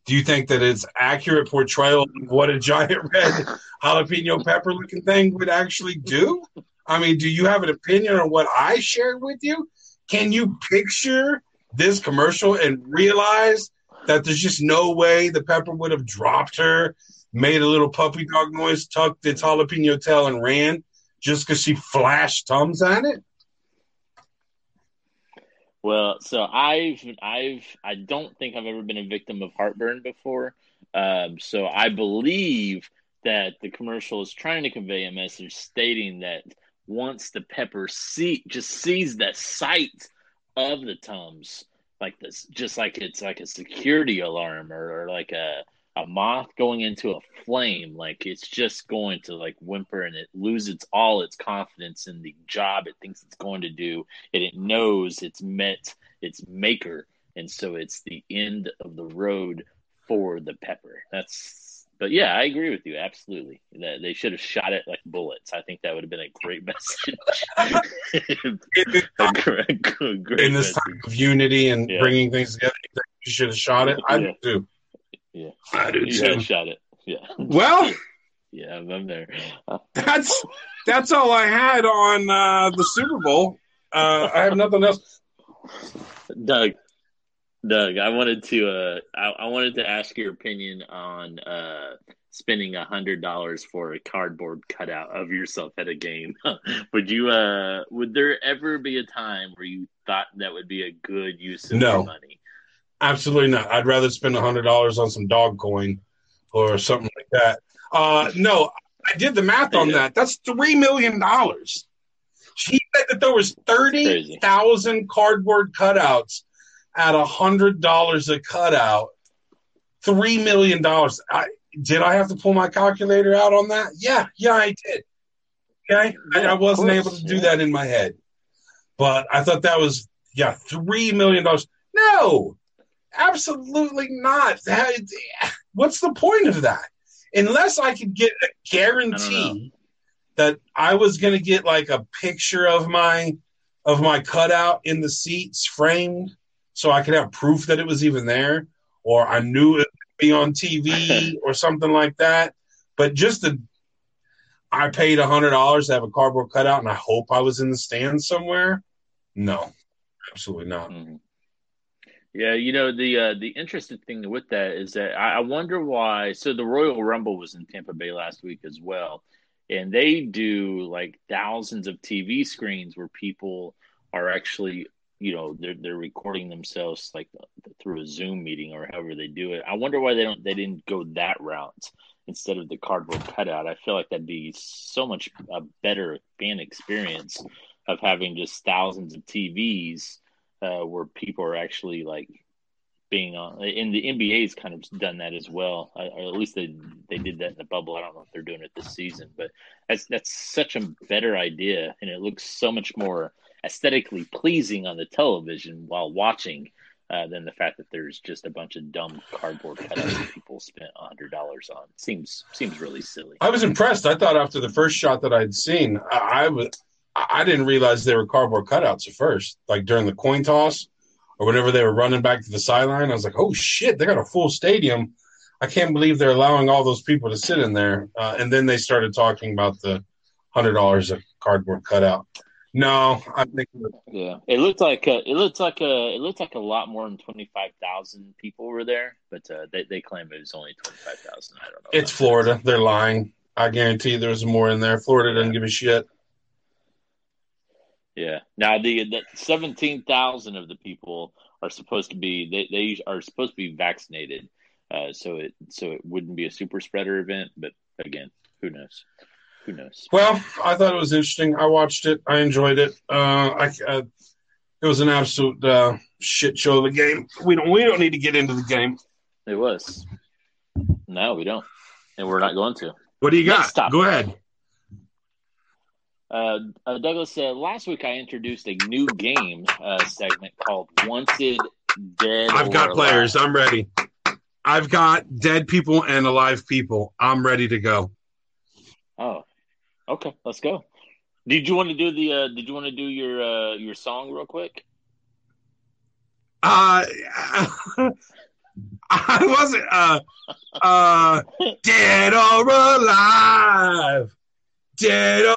Do you think that it's accurate portrayal of what a giant red jalapeno pepper looking thing would actually do? I mean, do you have an opinion on what I shared with you? Can you picture this commercial and realize that there's just no way the pepper would have dropped her, made a little puppy dog noise, tucked its jalapeno tail, and ran just because she flashed Tums on it? Well, so I've I've I don't think I've ever been a victim of heartburn before. Um, so I believe that the commercial is trying to convey a message stating that once the pepper see just sees the sight of the tums, like this, just like it's like a security alarm or, or like a a moth going into a flame, like it's just going to like whimper and it loses all its confidence in the job it thinks it's going to do, and it knows it's met its maker, and so it's the end of the road for the pepper. That's, but yeah, I agree with you absolutely. That they should have shot it like bullets. I think that would have been a great message. a great, great in this message. time of unity and Yeah. bringing things together, you you should have shot it. I Yeah. do. Yeah. I do You had too. shot it. Yeah. Well, Yeah, I'm I'm there. That's that's all I had on uh, the Super Bowl. Uh, I have nothing else. Doug, Doug, I wanted to uh, I, I wanted to ask your opinion on uh, spending a hundred dollars for a cardboard cutout of yourself at a game. would you uh would there ever be a time where you thought that would be a good use of No. your money? Absolutely not. I'd rather spend a hundred dollars on some dog coin or something like that. Uh, no, I did the math on that. That's three million dollars. She said that there was thirty thousand cardboard cutouts at a hundred dollars a cutout. Three million dollars. I did. I have to pull my calculator out on that. Yeah, yeah, I did. Okay, I, Yeah, I of wasn't course, able to do yeah. that in my head, but I thought that was yeah, three million dollars. No, absolutely not. That, what's the point of that? Unless I could get a guarantee that I was going to get like a picture of my of my cutout in the seats framed, so I could have proof that it was even there, or I knew it would be on TV or something like that. But just the I paid a hundred dollars to have a cardboard cutout, and I hope I was in the stands somewhere. No, absolutely not. Mhm. Yeah, you know the uh, the interesting thing with that is that I, I wonder why. So the Royal Rumble was in Tampa Bay last week as well, and they do like thousands of TV screens where people are actually, you know, they're they're recording themselves like through a Zoom meeting or however they do it. I wonder why they don't they didn't go that route instead of the cardboard cutout. I feel like that'd be so much a better fan experience of having just thousands of TVs uh, where people are actually like being on. And the NBA's kind of done that as well, or at least they they did that in the bubble. I don't know if they're doing it this season, but that's that's such a better idea, and it looks so much more aesthetically pleasing on the television while watching. Uh, than the fact that there's just a bunch of dumb cardboard cutouts that people spent hundred dollars on seems seems really silly. I was impressed. I thought after the first shot that I'd seen, I, I was I didn't realize they were cardboard cutouts at first. Like during the coin toss or whenever they were running back to the sideline, I was like, "Oh shit, they got a full stadium." I can't believe they're allowing all those people to sit in there. Uh, and then they started talking about the hundred dollars a cardboard cutout. No, I think Yeah, it looked like uh, it looked like a it looked like a lot more than twenty five thousand people were there, but uh, they they claim it was only twenty five thousand. I don't know. it's Florida. They're lying. I guarantee there's more in there. Florida doesn't give a shit. Yeah. Now the the seventeen thousand of the people are supposed to be they they are supposed to be vaccinated, uh, so it so it wouldn't be a super spreader event. But again, who knows? Who knows? Well, I thought it was interesting. I watched it. I enjoyed it. Uh, I, uh, it was an absolute uh, shit show of a game. We don't we don't need to get into the game. It was. No, we don't, and we're not going to. What do you Next got? topic. Go ahead. Uh, uh, Douglas, uh, last week I introduced a new game uh, segment called Wanted Dead. I've got players. I'm ready. I've got dead people and alive people. I'm ready to go. Oh, okay. Let's go. Did you want to do the? Uh, did you want to do your uh, your song real quick? Uh, I wasn't uh, uh, dead or alive. Dead or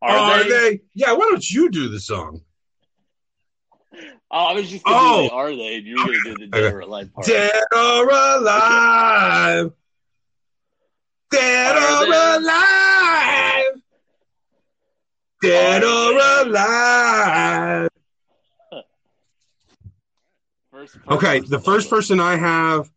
Are, oh, are, they? they? Yeah. Why don't you do the song? Oh, I was just gonna Oh. are they? And you were gonna do the dead Okay. or alive part. Dead or alive. Dead Are or they? alive. Dead Are or they? alive. Okay, the first person I have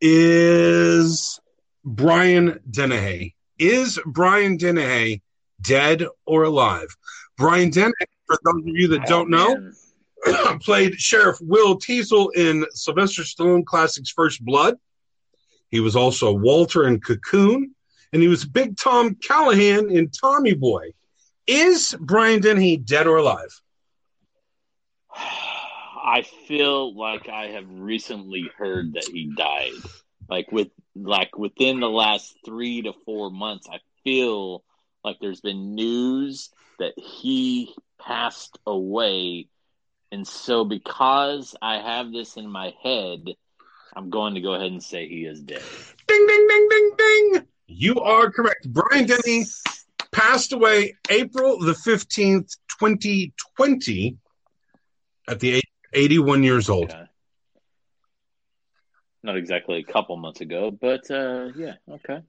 is Brian Dennehy. Is Brian Dennehy dead or alive? Brian Dennehy, for those of you that Oh, don't know, played Sheriff Will Teasle in Sylvester Stallone Classic's First Blood. He was also Walter in Cocoon, and he was Big Tom Callahan in Tommy Boy. Is Brian Dennehy dead or alive? I feel like I have recently heard that he died. Like with like within the last three to four months, I feel like there's been news that he passed away. And so because I have this in my head, I'm going to go ahead and say he is dead. Ding, ding, ding, ding, ding. You are correct. Brian Dennehy passed away April the 15th, 2020, at the age 81 years old. Okay. Not exactly a couple months ago, but uh, yeah, okay.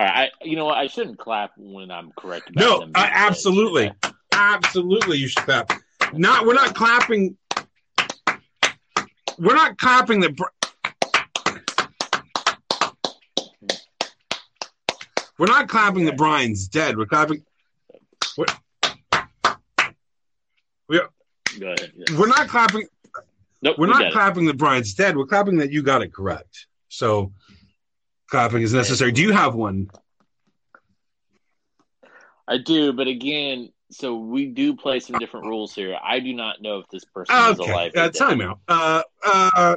All right, I, you know what? I shouldn't clap when I'm correct. About No, uh, I, absolutely, absolutely, you should clap. Not, we're not clapping. We're not clapping the. We're not clapping the Brian's dead. We're clapping. We're, ahead. yeah. we're not clapping. Nope, We're we not got it. clapping the Brian's dead. We're clapping that you got it correct. So, clapping is necessary. Do you have one? I do, but again, so we do play some different rules here. I do not know if this person is Okay, alive. or uh, time out. Uh, uh,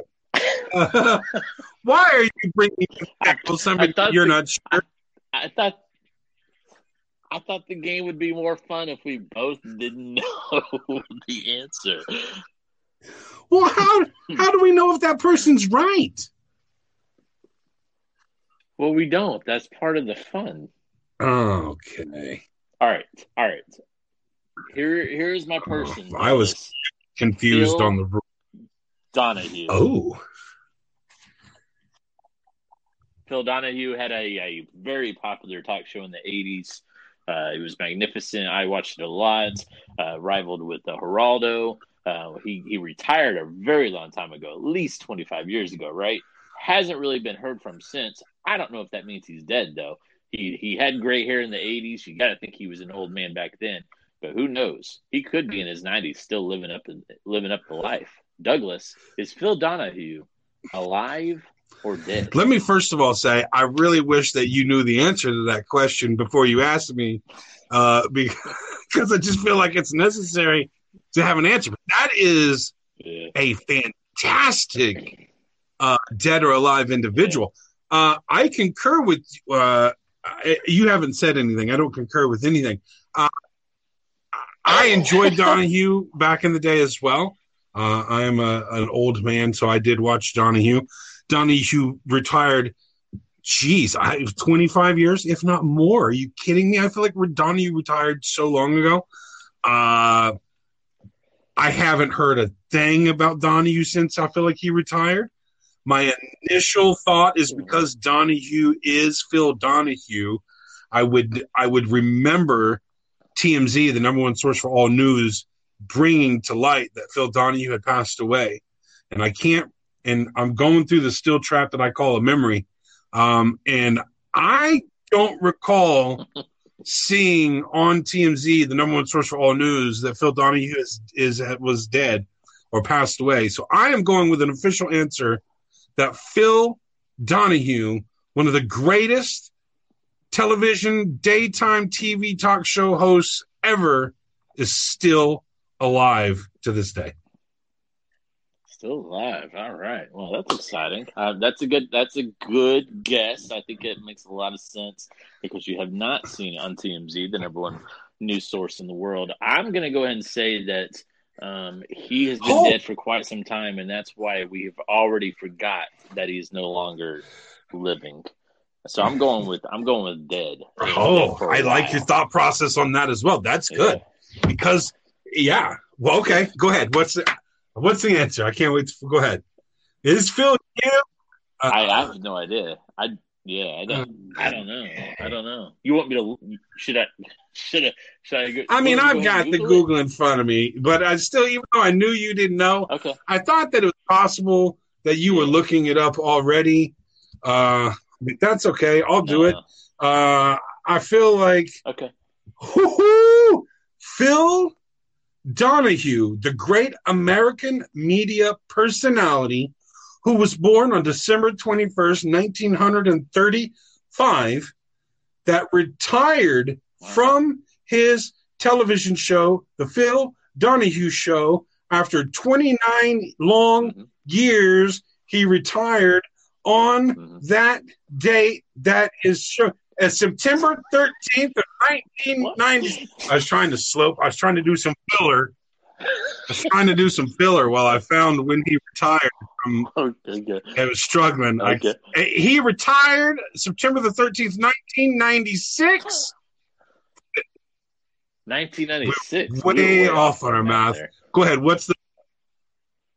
uh, why are you bringing back somebody I you're the- not sure? I thought I thought the game would be more fun if we both didn't know the answer. Well, how how do we know if that person's right? Well, we don't. That's part of the fun. Okay, All right, all right. Here, here's my person. I was- confused Bill- on the. Rule. Donahue. Oh, Phil Donahue had a, a very popular talk show in the 80s. Uh, it was magnificent. I watched it a lot, uh, rivaled with the Geraldo. Uh, he, he retired a very long time ago, at least 25 years ago, right? Hasn't really been heard from since. I don't know if that means he's dead, though. He, he had gray hair in the 80s. You got to think he was an old man back then, but who knows? He could be in his 90s, still living up living up the life. Douglas, is Phil Donahue alive or dead? let me first of all say I really wish that you knew the answer to that question before you asked me, uh, because I just feel like it's necessary to have an answer. But that is Yeah. a fantastic uh, dead or alive individual. Uh, I concur with uh, you. Haven't said anything. I don't concur with anything. Uh, I enjoyed Donahue back in the day as well. Uh, I am a, an old man, so I did watch Donahue. Donahue retired. Jeez, I, 25 years, if not more. Are you kidding me? I feel like Donahue retired so long ago. Uh, I haven't heard a thing about Donahue since I feel like he retired. My initial thought is because Donahue is Phil Donahue, I would I would remember TMZ, the number one source for all news, bringing to light that Phil Donahue had passed away, and I can't. And I'm going through the still trap that I call a memory, um, and I don't recall seeing on TMZ, the number one source for all news, that Phil Donahue is, is was dead or passed away. So I am going with an official answer that Phil Donahue, one of the greatest television daytime TV talk show hosts ever, is still alive to this day. Still alive. All right. Well, that's exciting. Uh, that's a good. That's a good guess. I think it makes a lot of sense because you have not seen it on TMZ, the number one news source in the world. I'm going to go ahead and say that um, he has been Oh. dead for quite some time, and that's why we have already forgot that he's no longer living. So I'm going with I'm going with dead. Oh, Dead I like your thought process on that as well. That's good Yeah. because, yeah. Well, okay, go ahead. What's the what's the answer? I can't wait. To, go ahead. Is Phil? Uh, I, I have no idea. I yeah, I don't. I don't know. I don't know. You want me to? Should I? Should I? Should I? Go, I mean, I've got and the Google it? Google in front of me, but I still, even though I knew you didn't know, Okay. I thought that it was possible that you were looking it up already. Uh, but that's okay. I'll do it. Uh, Uh, I feel like okay. Woo-hoo! Phil Donahue, the great American media personality who was born on December 21st, 1935, that retired from his television show, The Phil Donahue Show, after 29 long Mhm. years. He retired on Mhm. that date that is show, uh, September 13th of 1990. I was trying to slope. I was trying to do some filler. I was trying to do some filler while I found when he retired from. Okay. Oh, good. I was struggling. I- he retired September the 13th, 1996. 1996. Way We were off on our math. there. Go ahead. What's the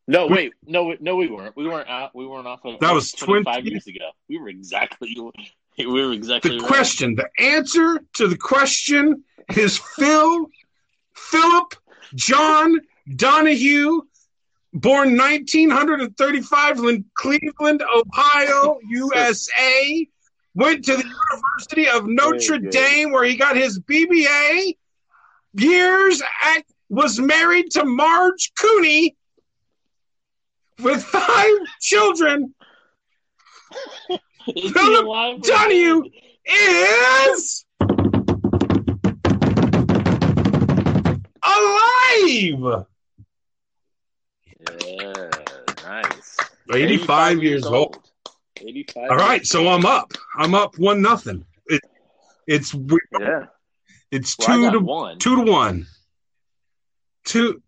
No, wait, no, no, we weren't. We weren't out. We weren't off of That was 25 20 years ago. We were exactly. We were exactly The right. question, the answer to the question is Phil Philip John Donahue, born 1935 in Cleveland, Ohio, USA. Went to the University of Notre Very good. Dame where he got his BBA. Years at, was married to Marge Cooney with five children. Is he Philip Donahue is alive. Yeah, nice. 85 years old. 85. All right, so I'm up. I'm up one nothing. It, it's Yeah. it's Well, two to one. two to one. Two.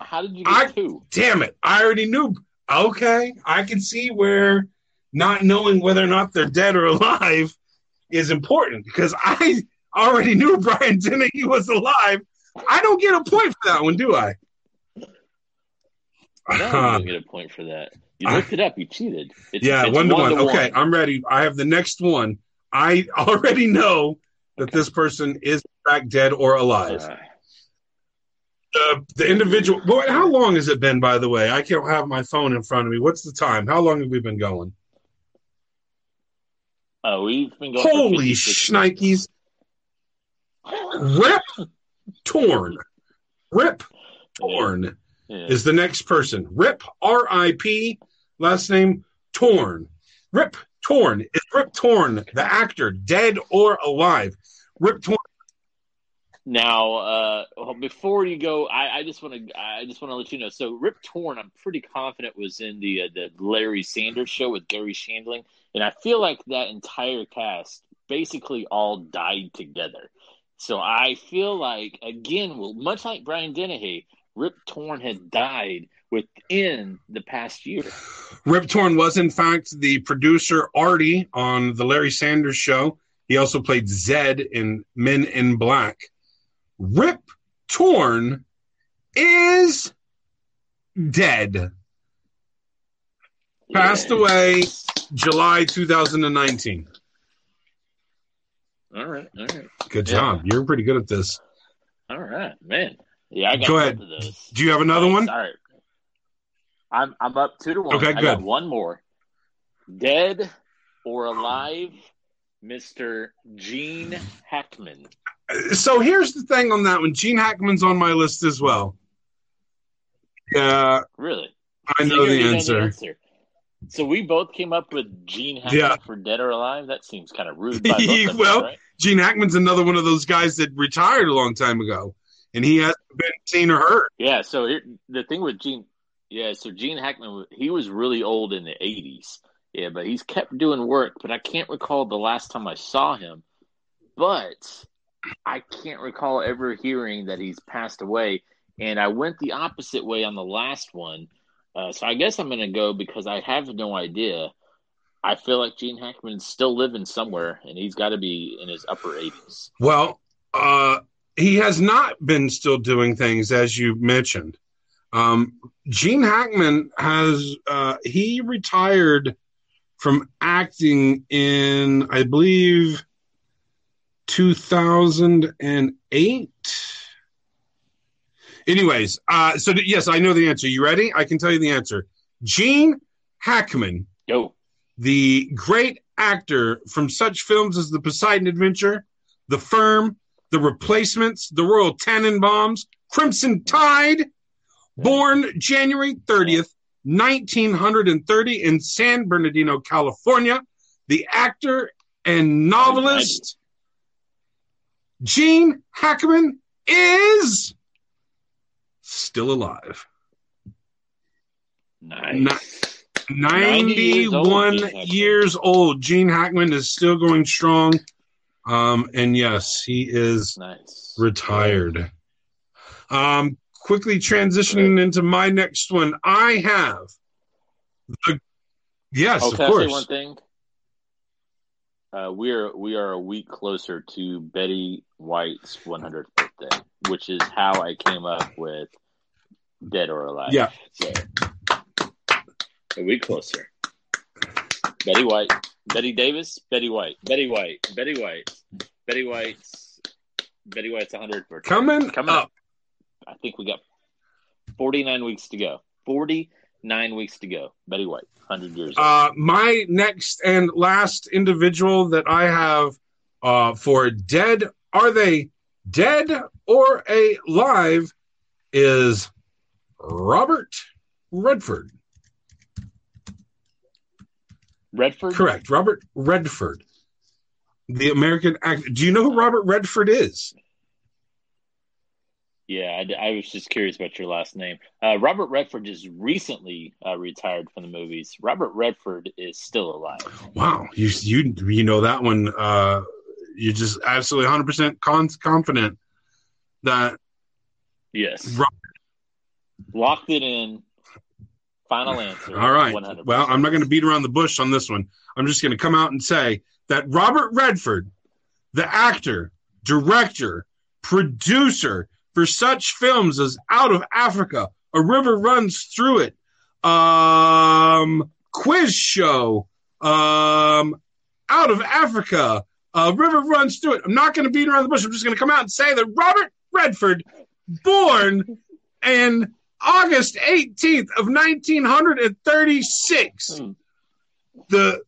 How did you get I- two? Damn it! I already knew. Okay, I can see where not knowing whether or not they're dead or alive is important because I already knew Brian Dennehy was alive. I don't get a point for that one, do I? No, you don't get a point for that. You I- looked it up. You cheated. It's, Yeah, it's one to one. Okay, I'm ready. I have the next one. I already know that this person is in fact dead or alive. Uh, The the individual. Boy, how long has it been? By the way, I can't have my phone in front of me. What's the time? How long have we been going? oh, we've been going. Holy 56 shnikes! Rip Torn. Rip Torn Yeah. is the next person. Rip R I P. Last name Torn. Rip Torn is Rip Torn the actor dead or alive? Rip Torn. Now, uh, well, before you go, I, I just want to I just want to let you know. So, Rip Torn, I'm pretty confident was in the uh, the Larry Sanders show with Garry Shandling, and I feel like that entire cast basically all died together. So I feel like again, well, much like Brian Dennehy, Rip Torn had died within the past year. Rip Torn was, in fact, the producer Artie on the Larry Sanders Show. He also played Zed in Men in Black. Rip Torn is dead. Passed Yeah. away July 2019. All right, all right, Good Yeah. job. You're pretty good at this. all right, man. Yeah, I got Go ahead. of those. Do you have another one? All right. I'm I'm up two to one. Okay, I got good. one more. Dead or alive, Mr. Gene Hackman. So here's the thing on that one. Gene Hackman's on my list as well. Yeah, Really? I So know you the answer. So we both came up with Gene Hackman Yeah. for Dead or Alive. That seems kind of rude. By both of us, Well, right? Gene Hackman's another one of those guys that retired a long time ago, and he hasn't been seen or heard. Yeah. So the thing with Gene, yeah. So Gene Hackman, he was really old in the '80s. Yeah, but he's kept doing work. But I can't recall the last time I saw him. But I can't recall ever hearing that he's passed away. And I went the opposite way on the last one. Uh, so I guess I'm going to go because I have no idea. I feel like Gene Hackman's still living somewhere, and he's got to be in his upper 80s. Well, uh, he has not been still doing things as you mentioned. Um, Gene Hackman has uh, he retired from acting in I believe 2008. Anyways, uh, so th- yes, I know the answer. You ready? I can tell you the answer. Gene Hackman Yo, the great actor from such films as The Poseidon Adventure, The Firm, The Replacements, The Royal Tenenbaums, Crimson Tide, born January 30th, 1930 in San Bernardino, California, the actor and novelist Gene Hackman is still alive. nice. Ni- 90 years old, 91 years old. Gene Hackman is still going strong. Um, and yes, he is Nice. retired. Um, quickly transitioning into my next one, I have the yes, Oh, of say one thing? Uh, we are we are a week closer to Betty White's 100th birthday, which is how I came up with dead or alive. Yeah. So a week closer. Betty White, Betty Davis, Betty White, Betty White, Betty White, Betty White's Betty White's 100 birthday. Coming, Coming up. up. I think we got 49 weeks to go. 49 weeks to go. Betty White, 100 years old. Uh, my next and last individual that I have uh, for dead, are they dead or alive, is Robert Redford. Redford? Correct. Robert Redford. The American actor. Do you know who Robert Redford is? Yeah, I, I was just curious about your last name. Uh, Robert Redford just recently uh, retired from the movies. Robert Redford is still alive. Wow, you you you know that one. Uh, you're just absolutely 100 percent confident that Yes. Ro- Locked it in. Final answer. All right. 100%. Well, I'm not going to beat around the bush on this one. I'm just going to come out and say that Robert Redford, the actor, director, producer for such films as Out of Africa, A River Runs Through It, um, Quiz Show, um, Out of Africa, A River Runs Through It. I'm not going to beat around the bush. I'm just going to come out and say that Robert Redford, born in August 18th of 1936. Hmm. The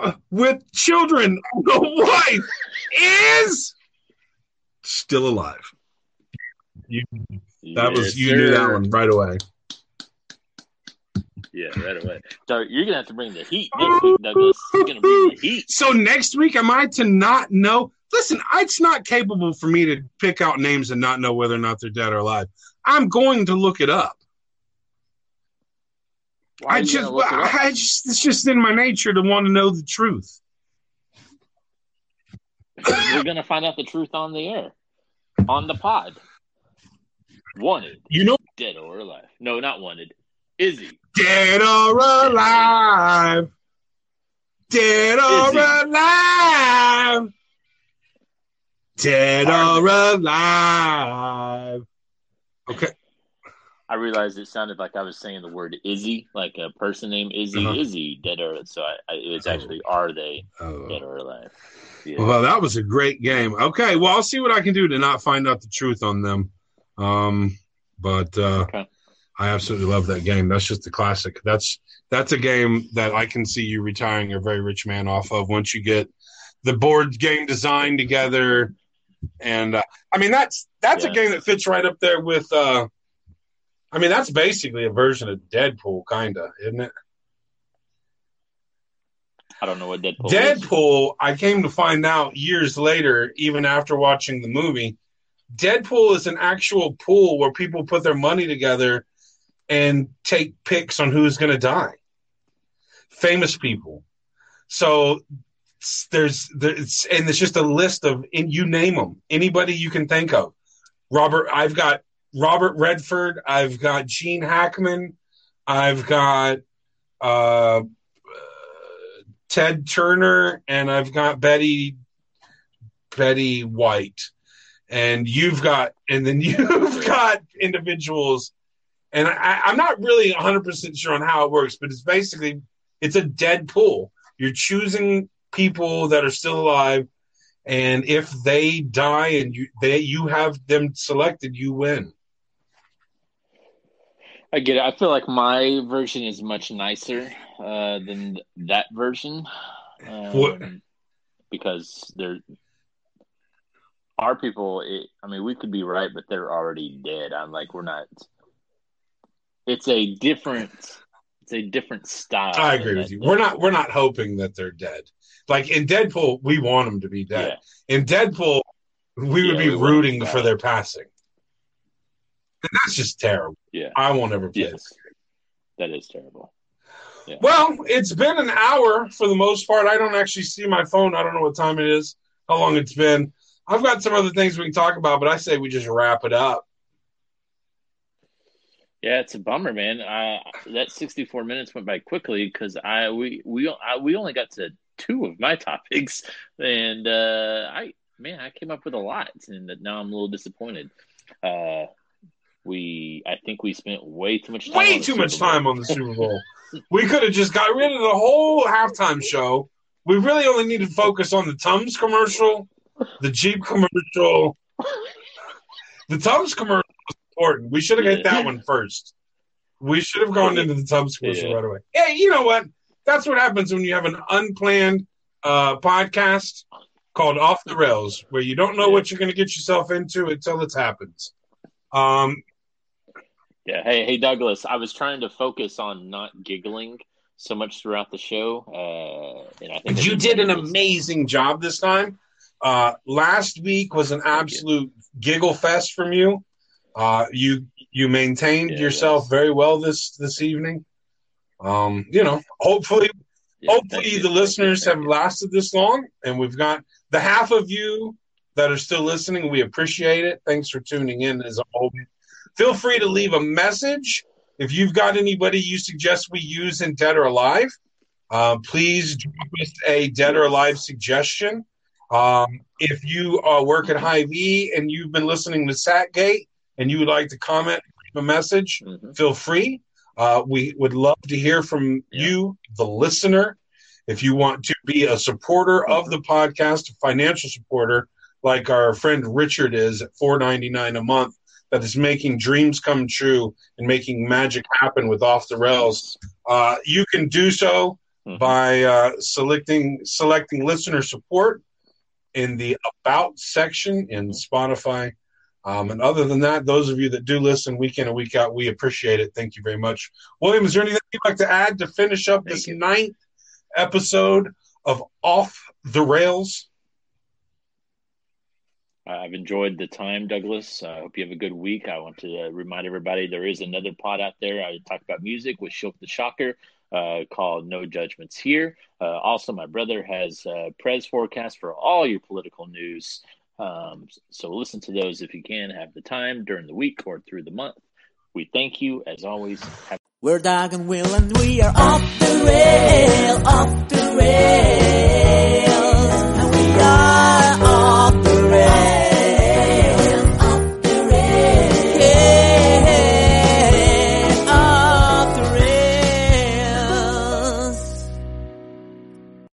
uh, with children, the wife is still alive. You, That was Yes, you knew that one right away. Yeah, right away. So you're gonna have to bring the heat next week, Douglas. You're gonna bring the heat. So next week, am I to not know? Listen, it's not capable for me to pick out names and not know whether or not they're dead or alive. I'm going to look it up. Why I just, gonna look it up? I just, it's just in my nature to want to know the truth. We're gonna find out the truth on the air, on the pod. Wanted, You know, dead or alive? No, not wanted. Izzy. dead or alive, dead or Is alive, dead or alive. Okay, I realized it sounded like I was saying the word Izzy, like a person named Izzy. Uh-huh. Izzy, dead or so? I, I, it's actually are they Oh. dead or alive? Yeah. Well, that was a great game. Okay, well, I'll see what I can do to not find out the truth on them. Um, but uh, Okay. I absolutely love that game. That's just a classic. That's that's a game that I can see you retiring a very rich man off of once you get the board game design together. And uh, I mean, that's that's a game that fits right up there with. Uh, I mean, that's basically a version of Deadpool, kind of, isn't it? I don't know what Deadpool. is. Deadpool, I came to find out years later, even after watching the movie, Deadpool is an actual pool where people put their money together and take picks on who's going to die. Famous people. So there's there's and it's just a list of and you name them anybody you can think of. Robert, I've got Robert Redford. I've got Gene Hackman. I've got uh, Ted Turner, and I've got Betty Betty White, and you've got and then you've got individuals, and I, I'm not really 100 percent sure on how it works, but it's basically it's a dead pool. You're choosing people that are still alive, and if they die and you they you have them selected, you win. I get it. I feel like my version is much nicer uh, than that version. What- Um, because there are people. It, I mean, we could be right, but they're already dead. I'm like, we're not. It's a different. It's a different style. I agree with you. We're not we're not hoping that they're dead. Like in Deadpool, we want them to be dead. Yeah, In Deadpool, we would Yeah, be we rooting for their passing. And that's just terrible. yeah, I won't ever play. yes, that is terrible. Yeah. Well, it's been an hour for the most part. I don't actually see my phone. I don't know what time it is, how long it's been. I've got some other things we can talk about, but I say we just wrap it up. Yeah, it's a bummer, man. Uh, that 64 minutes went by quickly because I we we I, we only got to two of my topics, and uh, I man, I came up with a lot, and now I'm a little disappointed. Uh, We, I think we spent way too much time. Way on the too Super much Bowl. time on the Super Bowl. we could have just got rid of the whole halftime show. We really only need to focus on the Tums commercial, the Jeep commercial. The Tums commercial was important. We should have hit that one first. We should have gone into the Tums commercial Yeah. right away. Hey, you know what? That's what happens when you have an unplanned uh, podcast called Off the Rails, where you don't know what you're going to get yourself into until it happens. Um, Yeah. Hey, hey, Douglas. I was trying to focus on not giggling so much throughout the show, uh, and I think you did an amazing job this time. Uh, last week was an absolute giggle fest from you. Uh, you you maintained Yeah, yourself yes. very well this this evening. Um, you know, hopefully, Yeah, hopefully the listeners have lasted this long, and we've got the half of you that are still listening. We appreciate it. Thanks for tuning in. As always, feel free to leave a message if you've got anybody you suggest we use in Dead or Alive. Uh, please drop us a Dead or Alive suggestion. Um, if you uh, work at Hy-Vee and you've been listening to Sackgate and you would like to comment, leave a message, Mhm. feel free. Uh, we would love to hear from Yeah. you, the listener. If you want to be a supporter of the podcast, a financial supporter, like our friend Richard is at four ninety nine a month, that is making dreams come true and making magic happen with Off the Rails. Uh, you can do so Mhm. by uh, selecting selecting listener support in the about section in Spotify. Um, and other than that, those of you that do listen week in and week out, we appreciate it. Thank you very much. William, is there anything you'd like to add to finish up Thank this you. ninth episode of Off the Rails? I've enjoyed the time, Douglas. I hope you have a good week. I want to uh, remind everybody there is another pod out there. I talk about music with Shilk the Shocker uh, called No Judgments Here. Uh, also, my brother has uh, Prez forecast for all your political news. Um, so listen to those if you can have the time during the week or through the month. We thank you as always. Have- we're dogging and Will and we are off the rail, off the rail, and we are.